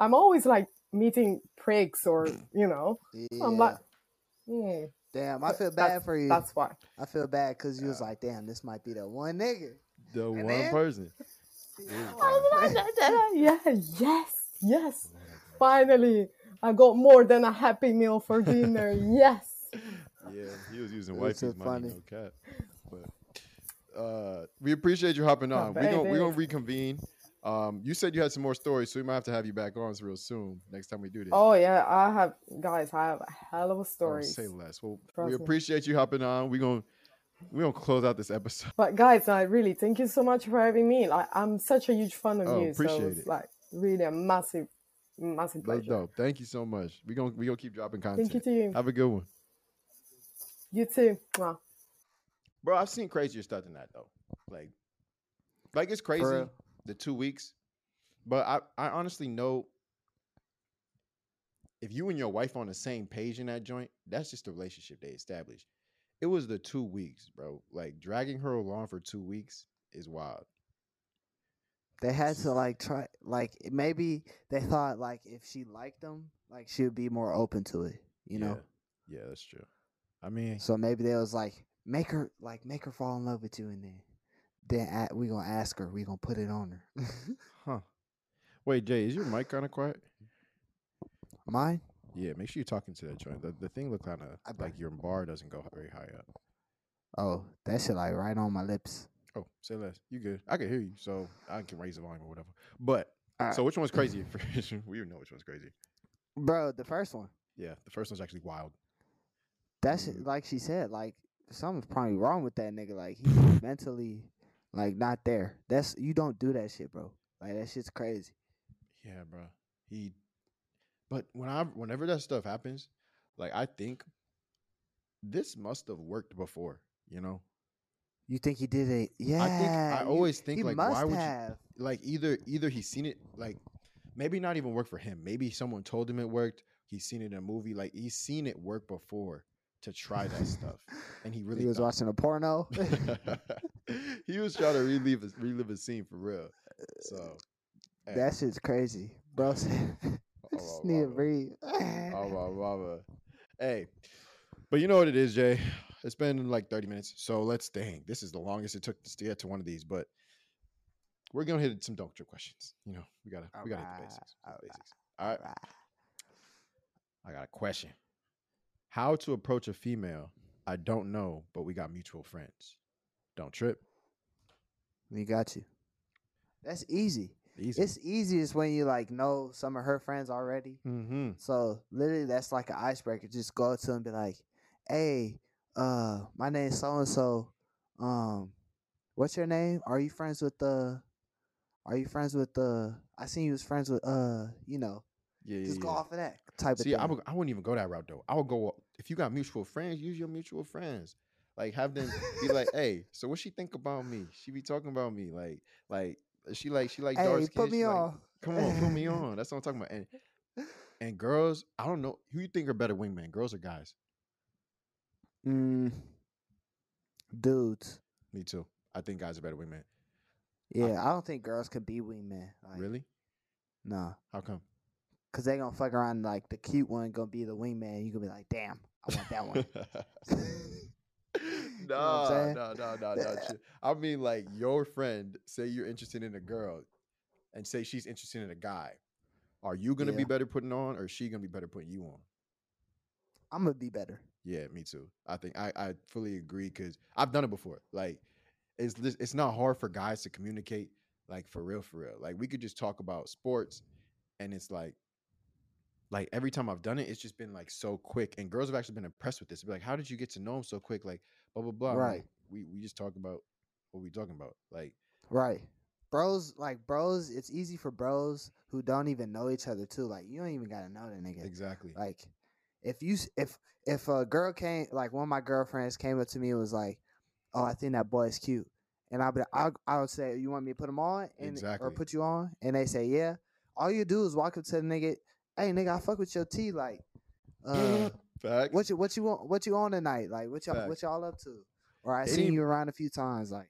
[SPEAKER 5] I'm always like meeting pricks or, you know,
[SPEAKER 2] Yeah.
[SPEAKER 5] I'm like, hmm,
[SPEAKER 2] damn, I feel
[SPEAKER 5] that's-
[SPEAKER 2] bad for you.
[SPEAKER 5] that's why.
[SPEAKER 2] I feel bad because you was like, damn, this might be the one nigga.
[SPEAKER 1] The
[SPEAKER 2] And
[SPEAKER 1] one
[SPEAKER 2] then-
[SPEAKER 1] person.
[SPEAKER 5] yeah, yes, yes. Finally, I got more than a happy meal for dinner. yes.
[SPEAKER 1] Yeah, he was using
[SPEAKER 2] That's so
[SPEAKER 1] wifey's money,
[SPEAKER 2] funny.
[SPEAKER 1] no cap. But uh, we appreciate you hopping
[SPEAKER 5] Oh,
[SPEAKER 1] on. We're gonna we're
[SPEAKER 5] baby.
[SPEAKER 1] gonna reconvene. Um, you said you had some more stories, so we might have to have you back on real soon. Next time we do this.
[SPEAKER 5] Oh yeah, I have guys. I have a hell of a
[SPEAKER 1] Oh,
[SPEAKER 5] story.
[SPEAKER 1] say less. Well,
[SPEAKER 5] Trust
[SPEAKER 1] we
[SPEAKER 5] me.
[SPEAKER 1] appreciate you hopping on. We're gonna we're gonna close out this episode.
[SPEAKER 5] But guys, I really thank you so much for having me. Like I'm such a huge fan of
[SPEAKER 1] Oh,
[SPEAKER 5] you, so
[SPEAKER 1] appreciate
[SPEAKER 5] it's
[SPEAKER 1] it.
[SPEAKER 5] like really a massive, massive
[SPEAKER 1] That's
[SPEAKER 5] pleasure.
[SPEAKER 1] dope. Thank you so much. We're gonna we gonna keep dropping content.
[SPEAKER 5] Thank you to you.
[SPEAKER 1] Have a good one.
[SPEAKER 5] You too. Wow.
[SPEAKER 1] Bro, I've seen crazier stuff than that though. Like like it's crazy the two weeks. But I, I honestly know if you and your wife on the same page in that joint, that's just the relationship they established. It was the two weeks, bro. Like dragging her along for two weeks is wild.
[SPEAKER 2] They had to like try, like maybe they thought like if she liked them, like she would be more open to it, you know.
[SPEAKER 1] Yeah, yeah that's true. I mean,
[SPEAKER 2] So maybe they was like make her like make her fall in love with you, and then then we gonna ask her, we gonna put it on her.
[SPEAKER 1] huh. Wait, Jay, is your mic kind of quiet?
[SPEAKER 2] Mine?
[SPEAKER 1] Yeah, make sure you're talking to that joint. The, the thing look kind of like your bar doesn't go very high up.
[SPEAKER 2] Oh, that shit like right on my lips.
[SPEAKER 1] Oh, say less. You good? I can hear you, so I can raise the volume or whatever. But so which one's crazy? we know which one's crazy.
[SPEAKER 2] Bro, the first one.
[SPEAKER 1] Yeah, the first one's actually wild.
[SPEAKER 2] That's
[SPEAKER 1] Mhm.
[SPEAKER 2] like she said, like something's probably wrong with that nigga. Like he's mentally like not there. That's you don't do that shit, bro. Like that shit's crazy.
[SPEAKER 1] Yeah, bro. He, but when I whenever that stuff happens, like I think this must have worked before. You know,
[SPEAKER 2] You think he did it? Yeah.
[SPEAKER 1] I think I always think like, why would
[SPEAKER 2] have.
[SPEAKER 1] you like either either he's seen it like maybe not even work for him. Maybe someone told him it worked. He's seen it in a movie. Like he's seen it work before to try that stuff, and he really
[SPEAKER 2] he was watching a porno.
[SPEAKER 1] he was trying to relive a, relive a scene for real. So hey,
[SPEAKER 2] that eh. shit's crazy, bro.
[SPEAKER 1] Oh,
[SPEAKER 2] just need to breathe.
[SPEAKER 1] Hey, but you know what it is, Jay. It's been like 30 minutes. So let's dang. This is the longest it took to get to one of these, but we're gonna hit some don't trip questions. You know, we gotta we gotta hit the basics.
[SPEAKER 2] alright,
[SPEAKER 1] basics. All right.
[SPEAKER 2] Right.
[SPEAKER 1] I got a question. How to approach a female I don't know, but we got mutual friends. Don't trip.
[SPEAKER 2] We got you. That's easy.
[SPEAKER 1] Easy.
[SPEAKER 2] It's easiest when you like know some of her friends already.
[SPEAKER 1] mm-hmm.
[SPEAKER 2] So literally, that's like an icebreaker. Just go to him and be like, "Hey, uh, my name's so and so. Um, what's your name? Are you friends with the? Are you friends with the? I seen you was friends with uh, you know.
[SPEAKER 1] Yeah, yeah,
[SPEAKER 2] Just go
[SPEAKER 1] yeah.
[SPEAKER 2] off of that type
[SPEAKER 1] See,
[SPEAKER 2] of
[SPEAKER 1] I, would, I wouldn't even go that route though. I would go if you got mutual friends, use your mutual friends. Like have them be like, hey, so what she think about me? She be talking about me, like, like she like she like dark
[SPEAKER 2] hey,
[SPEAKER 1] skin.
[SPEAKER 2] put me
[SPEAKER 1] she like. Come on, put me on. That's what I'm talking about. And and girls, I don't know who you think are better wingmen, girls or guys.
[SPEAKER 2] Mm, dudes.
[SPEAKER 1] Me too. I think guys are better wingmen.
[SPEAKER 2] Yeah, I don't think girls could be wingmen. Like,
[SPEAKER 1] Really?
[SPEAKER 2] Nah,
[SPEAKER 1] How come?
[SPEAKER 2] cause they gonna fuck around. Like the cute one gonna be the wingman. You gonna be like, damn, I want that one. know what I'm
[SPEAKER 1] no, no, no, no, no. I mean, like your friend, say you're interested in a girl, and say she's interested in a guy. Are you gonna be better putting on, or is she gonna be better putting you on?
[SPEAKER 2] I'm gonna be better.
[SPEAKER 1] Yeah, me too. I think I, I fully agree because I've done it before. Like, it's it's not hard for guys to communicate, like for real, for real. Like we could just talk about sports, and it's like, like every time I've done it, it's just been like so quick, and girls have actually been impressed with this. Be like, how did you get to know him so quick? Like, blah blah blah.
[SPEAKER 2] Right.
[SPEAKER 1] like, we we just talk about what we talking about. Like,
[SPEAKER 2] Right. Bros, like bros, it's easy for bros who don't even know each other too. Like you don't even gotta know that nigga.
[SPEAKER 1] exactly.
[SPEAKER 2] Like if you if if a girl came like one of my girlfriends came up to me and was like, "Oh, I think that boy is cute," and I'll be I I would say, "You want me to put him on?" And
[SPEAKER 1] Exactly.
[SPEAKER 2] or put you on, and they say, "Yeah." All you do is walk up to the nigga, "Hey, nigga, I fuck with your T. Like, uh,
[SPEAKER 1] Facts.
[SPEAKER 2] what you what you want? What you on tonight? Like, what y'all what y'all up to?" Or I
[SPEAKER 1] It
[SPEAKER 2] seen you around a few times. Like,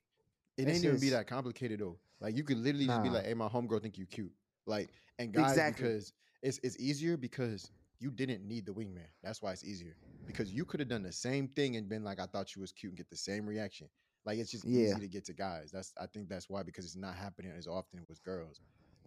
[SPEAKER 1] It ain't even be that complicated though. Like you could literally just be like, "Hey, my homegirl think you cute." Like, and guys
[SPEAKER 2] Exactly.
[SPEAKER 1] because it's it's easier because you didn't need the wingman. That's why it's easier because you could have done the same thing and been like, "I thought you was cute" and get the same reaction. Like it's just
[SPEAKER 2] Yeah.
[SPEAKER 1] easy to get to guys. That's I think that's why because it's not happening as often with girls.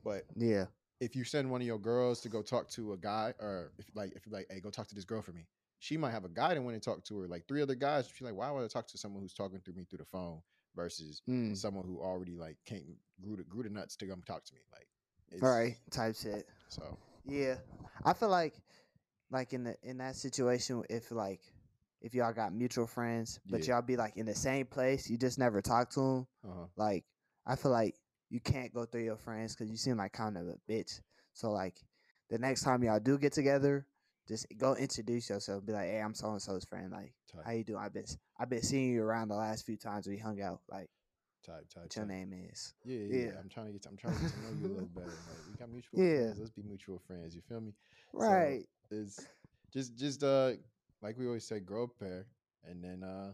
[SPEAKER 1] But
[SPEAKER 2] yeah,
[SPEAKER 1] if you send one of your girls to go talk to a guy, or if like if like, hey, go talk to this girl for me, she might have a guy that want to talk to her, like three other guys. She's like, why would I talk to someone who's talking through me through the phone versus
[SPEAKER 2] mm.
[SPEAKER 1] someone who already like came grew the grew the nuts to come talk to me? Like, it's,
[SPEAKER 2] all right, type shit.
[SPEAKER 1] So
[SPEAKER 2] Yeah, I feel like, like in the in that situation, if like, if y'all got mutual friends, but
[SPEAKER 1] Yeah.
[SPEAKER 2] y'all be like in the same place, you just never talk to them.
[SPEAKER 1] uh-huh.
[SPEAKER 2] Like, I feel like you can't go through your friends because you seem like kind of a bitch. So like, the next time y'all do get together, just go introduce yourself. Be like, hey, I'm so and so's friend. Like,
[SPEAKER 1] type,
[SPEAKER 2] how you doing? I've been I've been seeing you around the last few times we hung out. Like,
[SPEAKER 1] type, type,
[SPEAKER 2] what your
[SPEAKER 1] type.
[SPEAKER 2] name is?
[SPEAKER 1] Yeah, yeah, yeah. I'm trying to get. To, I'm trying to get to know you a little better. Like, we got mutual
[SPEAKER 2] Yeah.
[SPEAKER 1] friends. Let's be mutual friends. You feel me? So,
[SPEAKER 2] Right.
[SPEAKER 1] it's just just uh like we always say grow a pair and then uh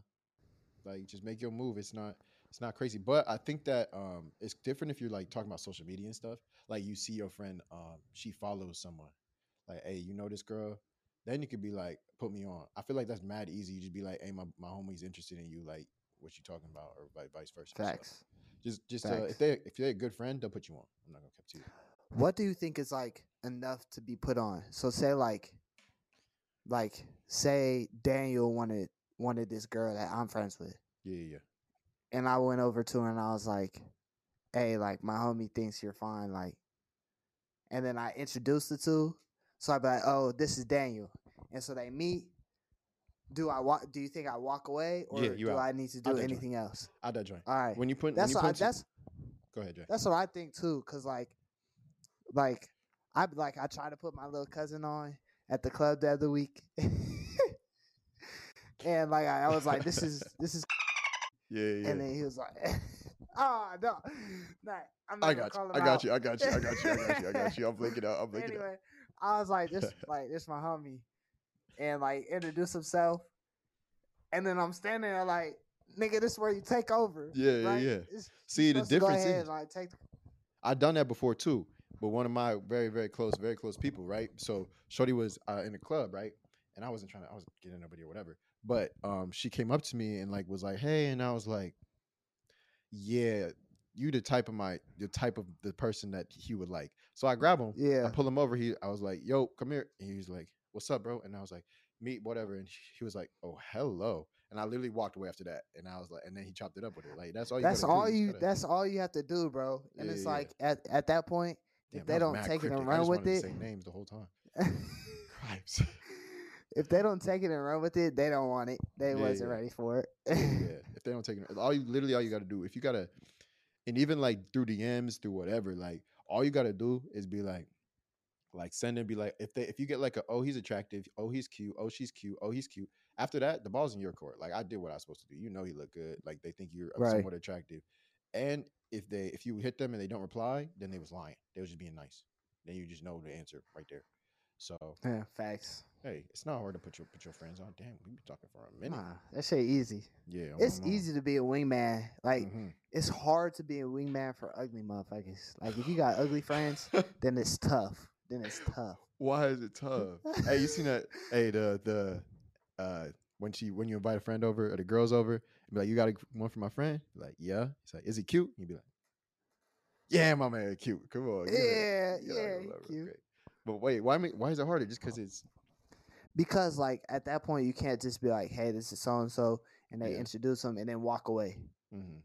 [SPEAKER 1] like just make your move it's not it's not crazy but i think that um it's different if you're like talking about social media and stuff. Like you see your friend um she follows someone. Like hey you know this girl? Then you could be like put me on. I feel like that's mad easy. You just be like hey my, my homie's interested in you like what you talking about or vice versa So,
[SPEAKER 2] Facts.
[SPEAKER 1] just just uh, if they if they're a good friend they'll put you on. I'm not gonna keep to you.
[SPEAKER 2] What do you think is like enough to be put on? So say like, like say Daniel wanted wanted this girl that I'm friends with,
[SPEAKER 1] Yeah, yeah, yeah.
[SPEAKER 2] And I went over to her and I was like, "Hey, like my homie thinks you're fine," like, and then I introduced the two. So I'd be like, "Oh, this is Daniel," and so they meet. Do I walk? Do you think I walk away, or
[SPEAKER 1] Yeah, you
[SPEAKER 2] do
[SPEAKER 1] out.
[SPEAKER 2] I need to do anything else?
[SPEAKER 1] Out that joint.
[SPEAKER 2] All right,
[SPEAKER 1] When you put,
[SPEAKER 2] that's
[SPEAKER 1] when
[SPEAKER 2] what I, that's
[SPEAKER 1] go ahead, Jay.
[SPEAKER 2] that's what I think too, cause like, like I like I tried to put my little cousin on at the club the other week, and like I, I was like, this is this is,
[SPEAKER 1] Yeah, yeah.
[SPEAKER 2] and then he was like, oh no, nah, I'm not
[SPEAKER 1] I
[SPEAKER 2] gonna
[SPEAKER 1] got you.
[SPEAKER 2] him
[SPEAKER 1] I got
[SPEAKER 2] out.
[SPEAKER 1] you. I got you. I got you. I got you. I got you. I'm blinking out. I'm blinking out.
[SPEAKER 2] anyway, I was like, this like this my homie, and like introduce himself, and then I'm standing there like, nigga, this is where you take over.
[SPEAKER 1] Yeah, yeah,
[SPEAKER 2] right?
[SPEAKER 1] yeah.
[SPEAKER 2] It's-
[SPEAKER 1] See, the difference
[SPEAKER 2] ahead
[SPEAKER 1] is
[SPEAKER 2] like take
[SPEAKER 1] I've done that before too. But one of my very, very close, very close people, right? So Shorty was uh, in the club, right? And I wasn't trying to, I was getting nobody or whatever. But um, she came up to me and like was like, "Hey," and I was like, "Yeah, you the type of my, the type of the person that he would like." So I grab him,
[SPEAKER 2] yeah, I
[SPEAKER 1] pull him over. He, I was like, "Yo, come here," and he was like, "What's up, bro?" And I was like, "Meet whatever," and he was like, "Oh, hello." And I literally walked away after that, and I was like, and then he chopped it up with it. Like that's all. You
[SPEAKER 2] That's
[SPEAKER 1] do.
[SPEAKER 2] all you.
[SPEAKER 1] gotta-
[SPEAKER 2] That's all you have to do, bro. And
[SPEAKER 1] Yeah,
[SPEAKER 2] it's
[SPEAKER 1] yeah, yeah.
[SPEAKER 2] like at at that point,
[SPEAKER 1] Damn,
[SPEAKER 2] if they don't take it and
[SPEAKER 1] cryptic.
[SPEAKER 2] Run with it,
[SPEAKER 1] to say names the whole time.
[SPEAKER 2] if they don't take it and run with it, they don't want it. They
[SPEAKER 1] Yeah,
[SPEAKER 2] wasn't
[SPEAKER 1] yeah.
[SPEAKER 2] ready for it.
[SPEAKER 1] yeah, if they don't take it, all you literally all you got to do, if you gotta, and even like through DMs, through whatever, like all you got to do is be like, like send and be like, if they if you get like a oh he's attractive, oh he's cute, oh she's cute, oh he's cute. After that, the ball's in your court. Like I did what I was supposed to do. You know he look good. Like they think you're uh,
[SPEAKER 2] Right.
[SPEAKER 1] somewhat attractive, and if they if you hit them and they don't reply, then they was lying. They was just being nice. Then you just know the answer right there. So
[SPEAKER 2] yeah, facts.
[SPEAKER 1] Hey, it's not hard to put your put your friends on. Damn, we be talking for a minute.
[SPEAKER 2] Nah, that shit easy.
[SPEAKER 1] Yeah,
[SPEAKER 2] It's easy to be a wingman. Like
[SPEAKER 1] Mhm.
[SPEAKER 2] it's hard to be a wingman for ugly motherfuckers. Like if you got ugly friends, then it's tough. Then it's tough.
[SPEAKER 1] Why is it tough? hey, you seen that? Hey, the the uh when she when you invite a friend over or the girls over, and be like, you got a, one for my friend? Be like, yeah. He's like, is he cute? You'd be like, yeah, my man, cute. Come on,
[SPEAKER 2] Yeah,
[SPEAKER 1] know,
[SPEAKER 2] yeah, cute.
[SPEAKER 1] But wait, why me? Why is it harder? Just because it's
[SPEAKER 2] Because like at that point you can't just be like, hey, this is so and so, and they
[SPEAKER 1] Yeah.
[SPEAKER 2] introduce them and then walk away.
[SPEAKER 1] mhm.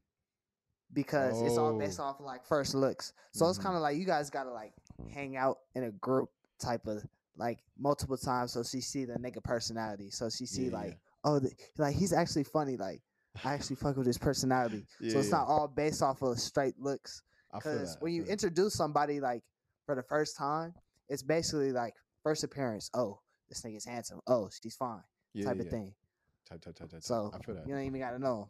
[SPEAKER 2] because it's all based
[SPEAKER 1] Oh.
[SPEAKER 2] off of like first looks. So it's
[SPEAKER 1] Mhm.
[SPEAKER 2] kind of like you guys gotta like hang out in a group type of like multiple times so she see the nigga personality. So she see
[SPEAKER 1] Yeah,
[SPEAKER 2] like, oh, the, like he's actually funny. Like I actually fuck with his personality.
[SPEAKER 1] Yeah,
[SPEAKER 2] so it's not all based off of straight looks. Because when you
[SPEAKER 1] that.
[SPEAKER 2] introduce somebody like for the first time, it's basically like first appearance. Oh, this nigga's handsome. Oh, she's fine.
[SPEAKER 1] yeah,
[SPEAKER 2] type
[SPEAKER 1] yeah,
[SPEAKER 2] of
[SPEAKER 1] yeah.
[SPEAKER 2] thing.
[SPEAKER 1] Type, type, type, type.
[SPEAKER 2] So
[SPEAKER 1] I feel that.
[SPEAKER 2] you don't even gotta know.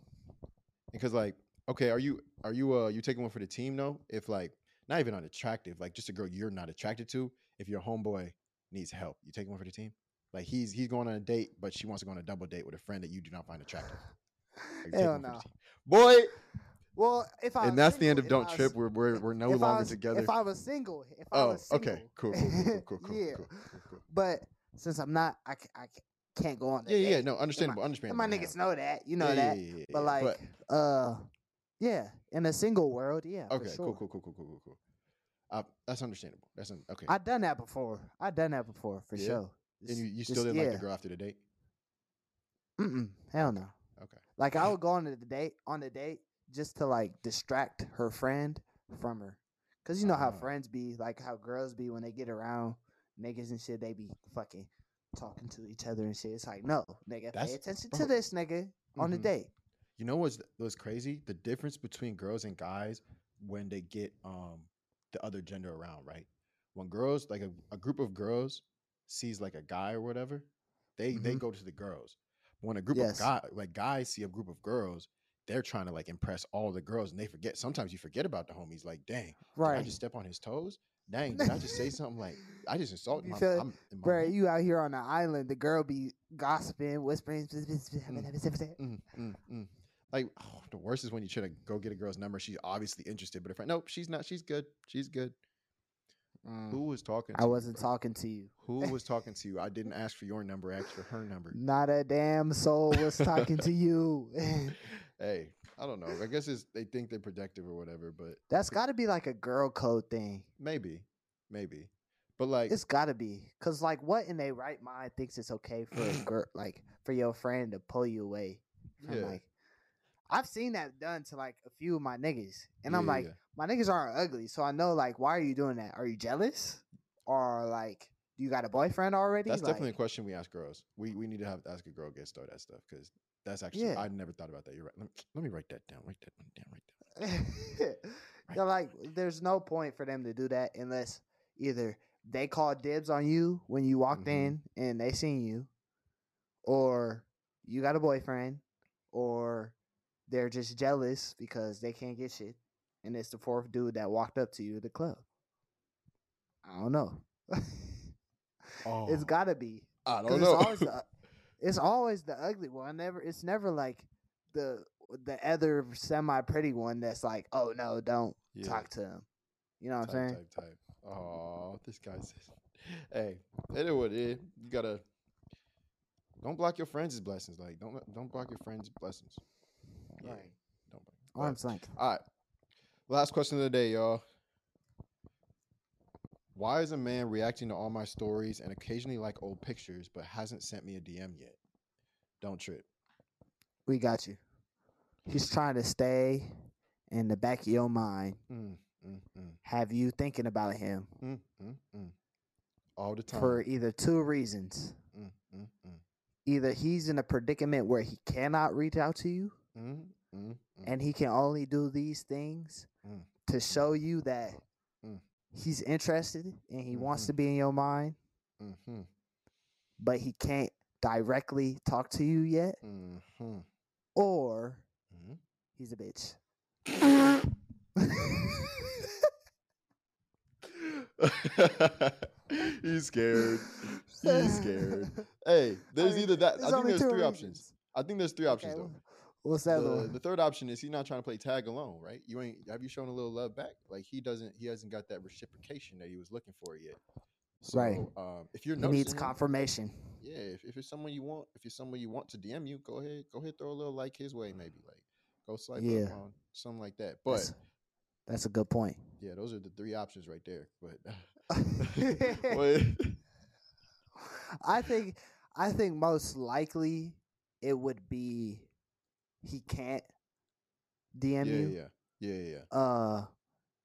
[SPEAKER 1] because like okay are you are you uh you taking one for the team though if like not even unattractive like just a girl you're not attracted to if your homeboy needs help you taking one for the team like he's he's going on a date but she wants to go on a double date with a friend that you do not find attractive
[SPEAKER 2] Hell
[SPEAKER 1] one for the
[SPEAKER 2] no.
[SPEAKER 1] boy
[SPEAKER 2] Well, if I
[SPEAKER 1] and that's the end of don't
[SPEAKER 2] I
[SPEAKER 1] trip we're we're, we're no longer
[SPEAKER 2] was-
[SPEAKER 1] together
[SPEAKER 2] If I was single, if I
[SPEAKER 1] oh
[SPEAKER 2] was single,
[SPEAKER 1] okay cool cool cool cool cool cool,
[SPEAKER 2] yeah.
[SPEAKER 1] cool, cool, cool.
[SPEAKER 2] But since I'm not, I, I can't go on.
[SPEAKER 1] yeah
[SPEAKER 2] that
[SPEAKER 1] yeah no understandable
[SPEAKER 2] And
[SPEAKER 1] understandable
[SPEAKER 2] my
[SPEAKER 1] now.
[SPEAKER 2] niggas know that, you know
[SPEAKER 1] Yeah,
[SPEAKER 2] that.
[SPEAKER 1] yeah, yeah, yeah,
[SPEAKER 2] But
[SPEAKER 1] yeah.
[SPEAKER 2] like, uh, yeah, in a single world, yeah. for
[SPEAKER 1] okay
[SPEAKER 2] sure.
[SPEAKER 1] cool cool cool cool cool cool cool uh, that's understandable that's un- okay
[SPEAKER 2] I done that before. I done that before for
[SPEAKER 1] Yeah?
[SPEAKER 2] sure.
[SPEAKER 1] and you, you
[SPEAKER 2] Just-
[SPEAKER 1] still didn't like
[SPEAKER 2] yeah.
[SPEAKER 1] the girl after the date
[SPEAKER 2] Mm-mm, hell no.
[SPEAKER 1] okay
[SPEAKER 2] Like I would go on the date on the date just to like distract her friend from her, cause you know how
[SPEAKER 1] Ah.
[SPEAKER 2] friends be, like how girls be when they get around niggas and shit. They be fucking talking to each other and shit. It's like no, nigga,
[SPEAKER 1] That's-
[SPEAKER 2] pay attention
[SPEAKER 1] bro.
[SPEAKER 2] to this nigga on the
[SPEAKER 1] Mhm.
[SPEAKER 2] date.
[SPEAKER 1] You know what's what's crazy? The difference between girls and guys when they get um the other gender around, right? When girls like a, a group of girls sees like a guy or whatever, they they
[SPEAKER 2] Mhm.
[SPEAKER 1] go to the girls. When a group
[SPEAKER 2] Yes.
[SPEAKER 1] of guys like guys see a group of girls, they're trying to like impress all the girls and they forget sometimes you forget about the homies. Like, dang, right I just step on his toes? Dang, did I just say something like I just insulted
[SPEAKER 2] You
[SPEAKER 1] my,
[SPEAKER 2] feel-
[SPEAKER 1] I'm, my
[SPEAKER 2] bro. You out here on the island, the girl be gossiping, whispering.
[SPEAKER 1] Mm, mm, mm. Like oh, the worst is when you try to go get a girl's number. She's obviously interested, but if I nope, she's not. She's good. She's good.
[SPEAKER 2] Mm,
[SPEAKER 1] Who was talking?
[SPEAKER 2] I
[SPEAKER 1] to you,
[SPEAKER 2] wasn't
[SPEAKER 1] bro?
[SPEAKER 2] talking to you.
[SPEAKER 1] Who was talking to you? I didn't ask for your number. I asked for her number.
[SPEAKER 2] Not a damn soul was talking to you.
[SPEAKER 1] hey, I don't know. I guess it's they think they're protective or whatever, but
[SPEAKER 2] That's got to be like a girl code thing.
[SPEAKER 1] maybe. maybe. But like,
[SPEAKER 2] It's gotta be, cause like, what in their right mind thinks it's okay for a girl, like for your friend to pull you away from
[SPEAKER 1] Yeah.
[SPEAKER 2] like. I've seen that done to like a few of my niggas, and I'm
[SPEAKER 1] yeah,
[SPEAKER 2] like,
[SPEAKER 1] yeah.
[SPEAKER 2] my niggas aren't ugly, so I know like, why are you doing that? Are you jealous, or like, do you got a boyfriend already?
[SPEAKER 1] that's definitely a question we ask girls. We we need to have ask a girl get started that stuff because that's actually
[SPEAKER 2] Yeah.
[SPEAKER 1] I never thought about that. You're right. Let me, let me write that down. Write that one down. Write that.
[SPEAKER 2] You're like, there's no point for them to do that unless either they called dibs on you when you walked
[SPEAKER 1] Mhm.
[SPEAKER 2] in and they seen you, or you got a boyfriend, or they're just jealous because they can't get shit, and it's the fourth dude that walked up to you at the club. I don't know.
[SPEAKER 1] Oh,
[SPEAKER 2] It's gotta be.
[SPEAKER 1] I don't
[SPEAKER 2] it's
[SPEAKER 1] know.
[SPEAKER 2] always the it's always the ugly one. Never it's never like the the other semi pretty one that's like, oh no, don't
[SPEAKER 1] Yeah.
[SPEAKER 2] talk to him. You know what
[SPEAKER 1] type,
[SPEAKER 2] I'm saying?
[SPEAKER 1] type, type. Oh, this guy says, "Hey, it is what it is. You gotta don't block your friends' blessings. Like don't don't block your friends' blessings. Yeah,
[SPEAKER 2] Right.
[SPEAKER 1] Don't. block- but-
[SPEAKER 2] Arm's length.
[SPEAKER 1] All right. Last question of the day, y'all. Why is a man reacting to all my stories and occasionally like old pictures, but hasn't sent me a DM yet? Don't trip.
[SPEAKER 2] We got you. He's trying to stay in the back of your mind,
[SPEAKER 1] Mm, mm, mm,
[SPEAKER 2] have you thinking about him
[SPEAKER 1] mm, mm, mm. All the time.
[SPEAKER 2] for either two reasons. Either he's in a predicament where he cannot reach out to you and he can only do these things to show you that. He's interested and he wants
[SPEAKER 1] Mhm.
[SPEAKER 2] to be in your mind,
[SPEAKER 1] Mhm,
[SPEAKER 2] but he can't directly talk to you yet,
[SPEAKER 1] mhm,
[SPEAKER 2] or
[SPEAKER 1] mhm.
[SPEAKER 2] he's a bitch.
[SPEAKER 1] He's scared. He's scared. Hey, there's
[SPEAKER 2] mean,
[SPEAKER 1] either that. I think there's three options. I think there's three options
[SPEAKER 2] Okay,
[SPEAKER 1] though.
[SPEAKER 2] What's that
[SPEAKER 1] The, the third option is he's not trying to play tag alone, right? You ain't have you shown a little love back? Like he doesn't he hasn't got that reciprocation that he was looking for yet. So
[SPEAKER 2] Right.
[SPEAKER 1] um if you're
[SPEAKER 2] He needs confirmation.
[SPEAKER 1] yeah, if, if it's someone you want, if it's someone you want to DM you, go ahead, go ahead, throw a little like his way, maybe like go swipe
[SPEAKER 2] Yeah.
[SPEAKER 1] up on something like that. But
[SPEAKER 2] That's, that's a good point.
[SPEAKER 1] yeah, those are the three options right there. But, but
[SPEAKER 2] I think I think most likely it would be he can't DM
[SPEAKER 1] yeah,
[SPEAKER 2] you.
[SPEAKER 1] yeah, yeah, yeah, yeah.
[SPEAKER 2] Uh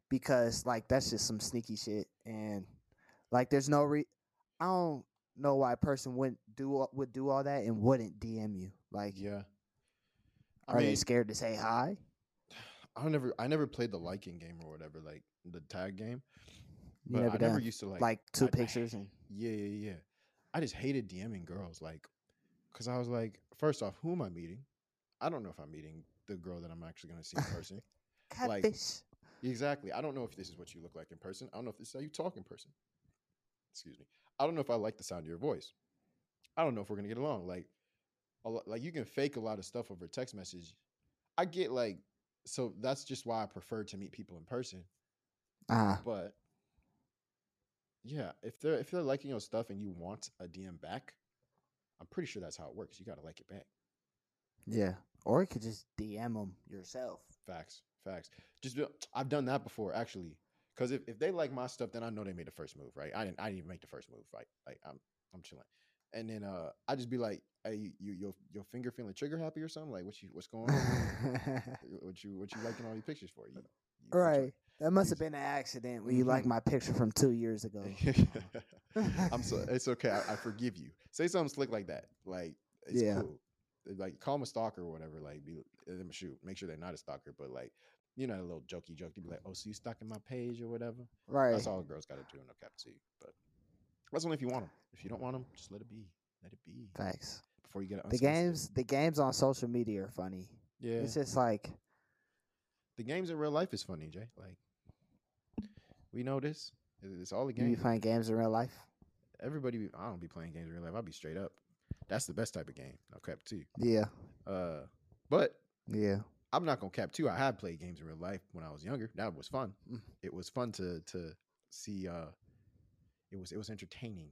[SPEAKER 2] because like that's just some sneaky shit and like there's no re I don't know why a person wouldn't do all- would do all that and wouldn't DM you. Like
[SPEAKER 1] yeah. I
[SPEAKER 2] are they scared to say hi?
[SPEAKER 1] I never, I never played the liking game or whatever, like the tag game. But
[SPEAKER 2] never
[SPEAKER 1] I
[SPEAKER 2] done
[SPEAKER 1] never used to like,
[SPEAKER 2] like two
[SPEAKER 1] I-
[SPEAKER 2] pictures and
[SPEAKER 1] Yeah, yeah, yeah. I just hated DMing girls, like, cause I was like, first off, who am I meeting? I don't know if I'm meeting the girl that I'm actually gonna see in person. Like- exactly. I don't know if this is what you look like in person. I don't know if this is how you talk in person. Excuse me. I don't know if I like the sound of your voice. I don't know if we're gonna get along. Like, like you can fake a lot of stuff over text message. I get like, so that's just why I prefer to meet people in person.
[SPEAKER 2] Ah,
[SPEAKER 1] But yeah, if they're if they're liking your stuff and you want a DM back, I'm pretty sure that's how it works. You gotta like it back.
[SPEAKER 2] yeah. Or you could just DM them yourself.
[SPEAKER 1] Facts, facts. Just I've done that before actually. Because if, if they like my stuff, then I know they made the first move, right? I didn't I didn't even make the first move, right? Like I'm I'm chilling. And then uh I just be like, hey, you your your finger feeling trigger happy or something? Like what you what's going on? what you what you liking all these pictures for? You, you
[SPEAKER 2] right. That must have been an accident when you like
[SPEAKER 1] Mhm.
[SPEAKER 2] my picture from two years ago.
[SPEAKER 1] I'm so it's okay. I, I forgive you. Say something slick like that. Like it's
[SPEAKER 2] Yeah.
[SPEAKER 1] cool. Like call them a stalker or whatever. Like be them shoot. Make sure they're not a stalker, but like you know a little jokey joke. To be like, mm-hmm. oh, so you stalking my page or whatever.
[SPEAKER 2] right.
[SPEAKER 1] That's all girls got to do. No cap to you. But that's only if you want them. If you don't want them, just let it be. Let it be
[SPEAKER 2] Facts.
[SPEAKER 1] before you get
[SPEAKER 2] The games, the games on social media are funny.
[SPEAKER 1] Yeah,
[SPEAKER 2] It's just like,
[SPEAKER 1] the games in real life is funny, Jay. Like we know this. It's all the games.
[SPEAKER 2] you be playing games in real life.
[SPEAKER 1] Everybody, be- I don't be playing games in real life. I'll be straight up. That's the best type of game. No cap you.
[SPEAKER 2] Yeah,
[SPEAKER 1] Uh, but
[SPEAKER 2] yeah.
[SPEAKER 1] I'm not gonna cap too. I have played games in real life when I was younger. That was fun.
[SPEAKER 2] Mm.
[SPEAKER 1] It was fun to to see. Uh, it was it was entertaining.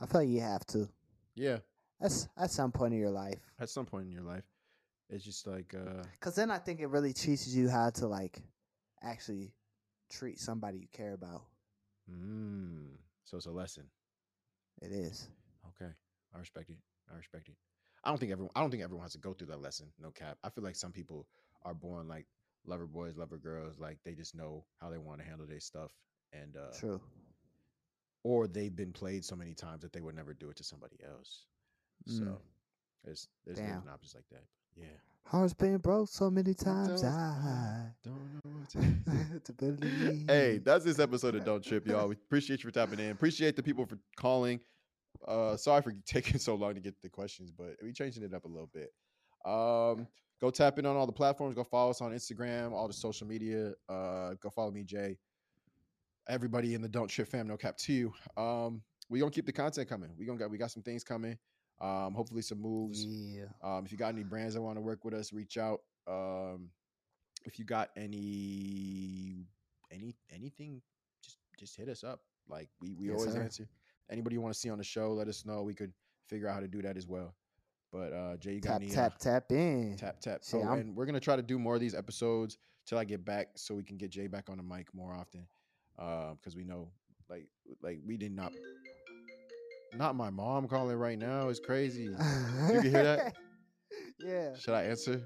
[SPEAKER 2] I feel you have to.
[SPEAKER 1] Yeah,
[SPEAKER 2] That's at some point in your life.
[SPEAKER 1] at some point in your life, it's just like uh,
[SPEAKER 2] Cause then I think it really teaches you how to like actually treat somebody you care about.
[SPEAKER 1] Mm. So it's a lesson.
[SPEAKER 2] It is.
[SPEAKER 1] I respect it. I respect it. I don't think everyone. I don't think everyone has to go through that lesson. No cap. I feel like some people are born like lover boys, lover girls. Like they just know how they want to handle their stuff, and uh,
[SPEAKER 2] True.
[SPEAKER 1] or they've been played so many times that they would never do it to somebody else. So
[SPEAKER 2] Mm.
[SPEAKER 1] there's there's
[SPEAKER 2] Damn.
[SPEAKER 1] different options like that. Yeah.
[SPEAKER 2] Heart's been broke so many times.
[SPEAKER 1] Don't-
[SPEAKER 2] I
[SPEAKER 1] Don't know what to.
[SPEAKER 2] to believe.
[SPEAKER 1] hey, that's this episode of Don't Trip, y'all. We appreciate you for tapping in. Appreciate the people for calling. Uh, sorry for taking so long to get the questions, but we changing it up a little bit. Um, go tap in on all the platforms. Go follow us on Instagram, all the social media. Uh, go follow me, Jay. Everybody in the Don't Trip fam, no cap to you. Um, we gonna keep the content coming. We gonna got we got some things coming. Um, hopefully some moves.
[SPEAKER 2] Yeah.
[SPEAKER 1] Um, if you got any brands that want to work with us, reach out. Um, if you got any any anything, just just hit us up. Like we we
[SPEAKER 2] Yes,
[SPEAKER 1] always
[SPEAKER 2] sir.
[SPEAKER 1] answer. Anybody you want to see on the show, let us know. We could figure out how to do that as well. But uh Jay, you got
[SPEAKER 2] Tap
[SPEAKER 1] any uh,
[SPEAKER 2] tap tap in.
[SPEAKER 1] tap tap?
[SPEAKER 2] Shit,
[SPEAKER 1] oh, and we're gonna try to do more of these episodes till I get back, so we can get Jay back on the mic more often. Uh, because we know, like, like we did not. Not my mom calling right now is crazy.
[SPEAKER 2] you
[SPEAKER 1] can hear that?
[SPEAKER 2] yeah.
[SPEAKER 1] Should I answer?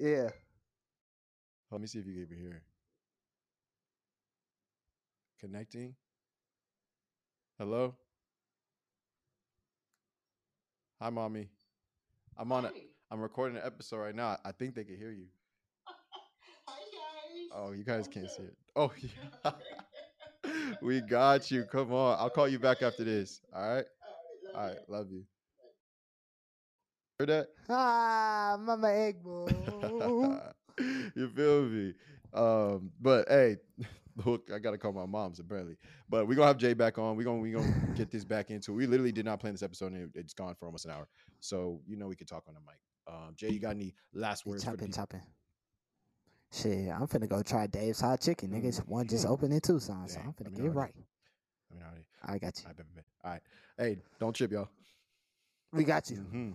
[SPEAKER 2] Yeah.
[SPEAKER 1] Let me see if you can even hear. Connecting. Hello. Hi, mommy. I'm on. A, I'm recording an episode right now. I think they can hear you.
[SPEAKER 6] Hi guys.
[SPEAKER 1] Oh, you guys can't see it. Oh, yeah. we got you. Come on. I'll call you back after this. All right. All right. Love you. Heard that?
[SPEAKER 2] Ah, Mama Egbo.
[SPEAKER 1] you feel me? Um, but hey, look, I gotta call my mom's apparently. But we're gonna have Jay back on. We're gonna we gonna get this back into. We literally did not plan this episode, and it, it's gone for almost an hour. So you know we could talk on the mic. Um, Jay, you got any last words for the
[SPEAKER 2] chopping, chopping. Shit, I'm finna go try Dave's Hot Chicken. Niggas, one just opened in Tucson, so I'm
[SPEAKER 1] let
[SPEAKER 2] finna
[SPEAKER 1] me
[SPEAKER 2] get
[SPEAKER 1] know
[SPEAKER 2] right.
[SPEAKER 1] I mean, already.
[SPEAKER 2] I got you.
[SPEAKER 1] I bet, bet. All right. Hey, don't trip, y'all.
[SPEAKER 2] We got you.
[SPEAKER 1] Mhm.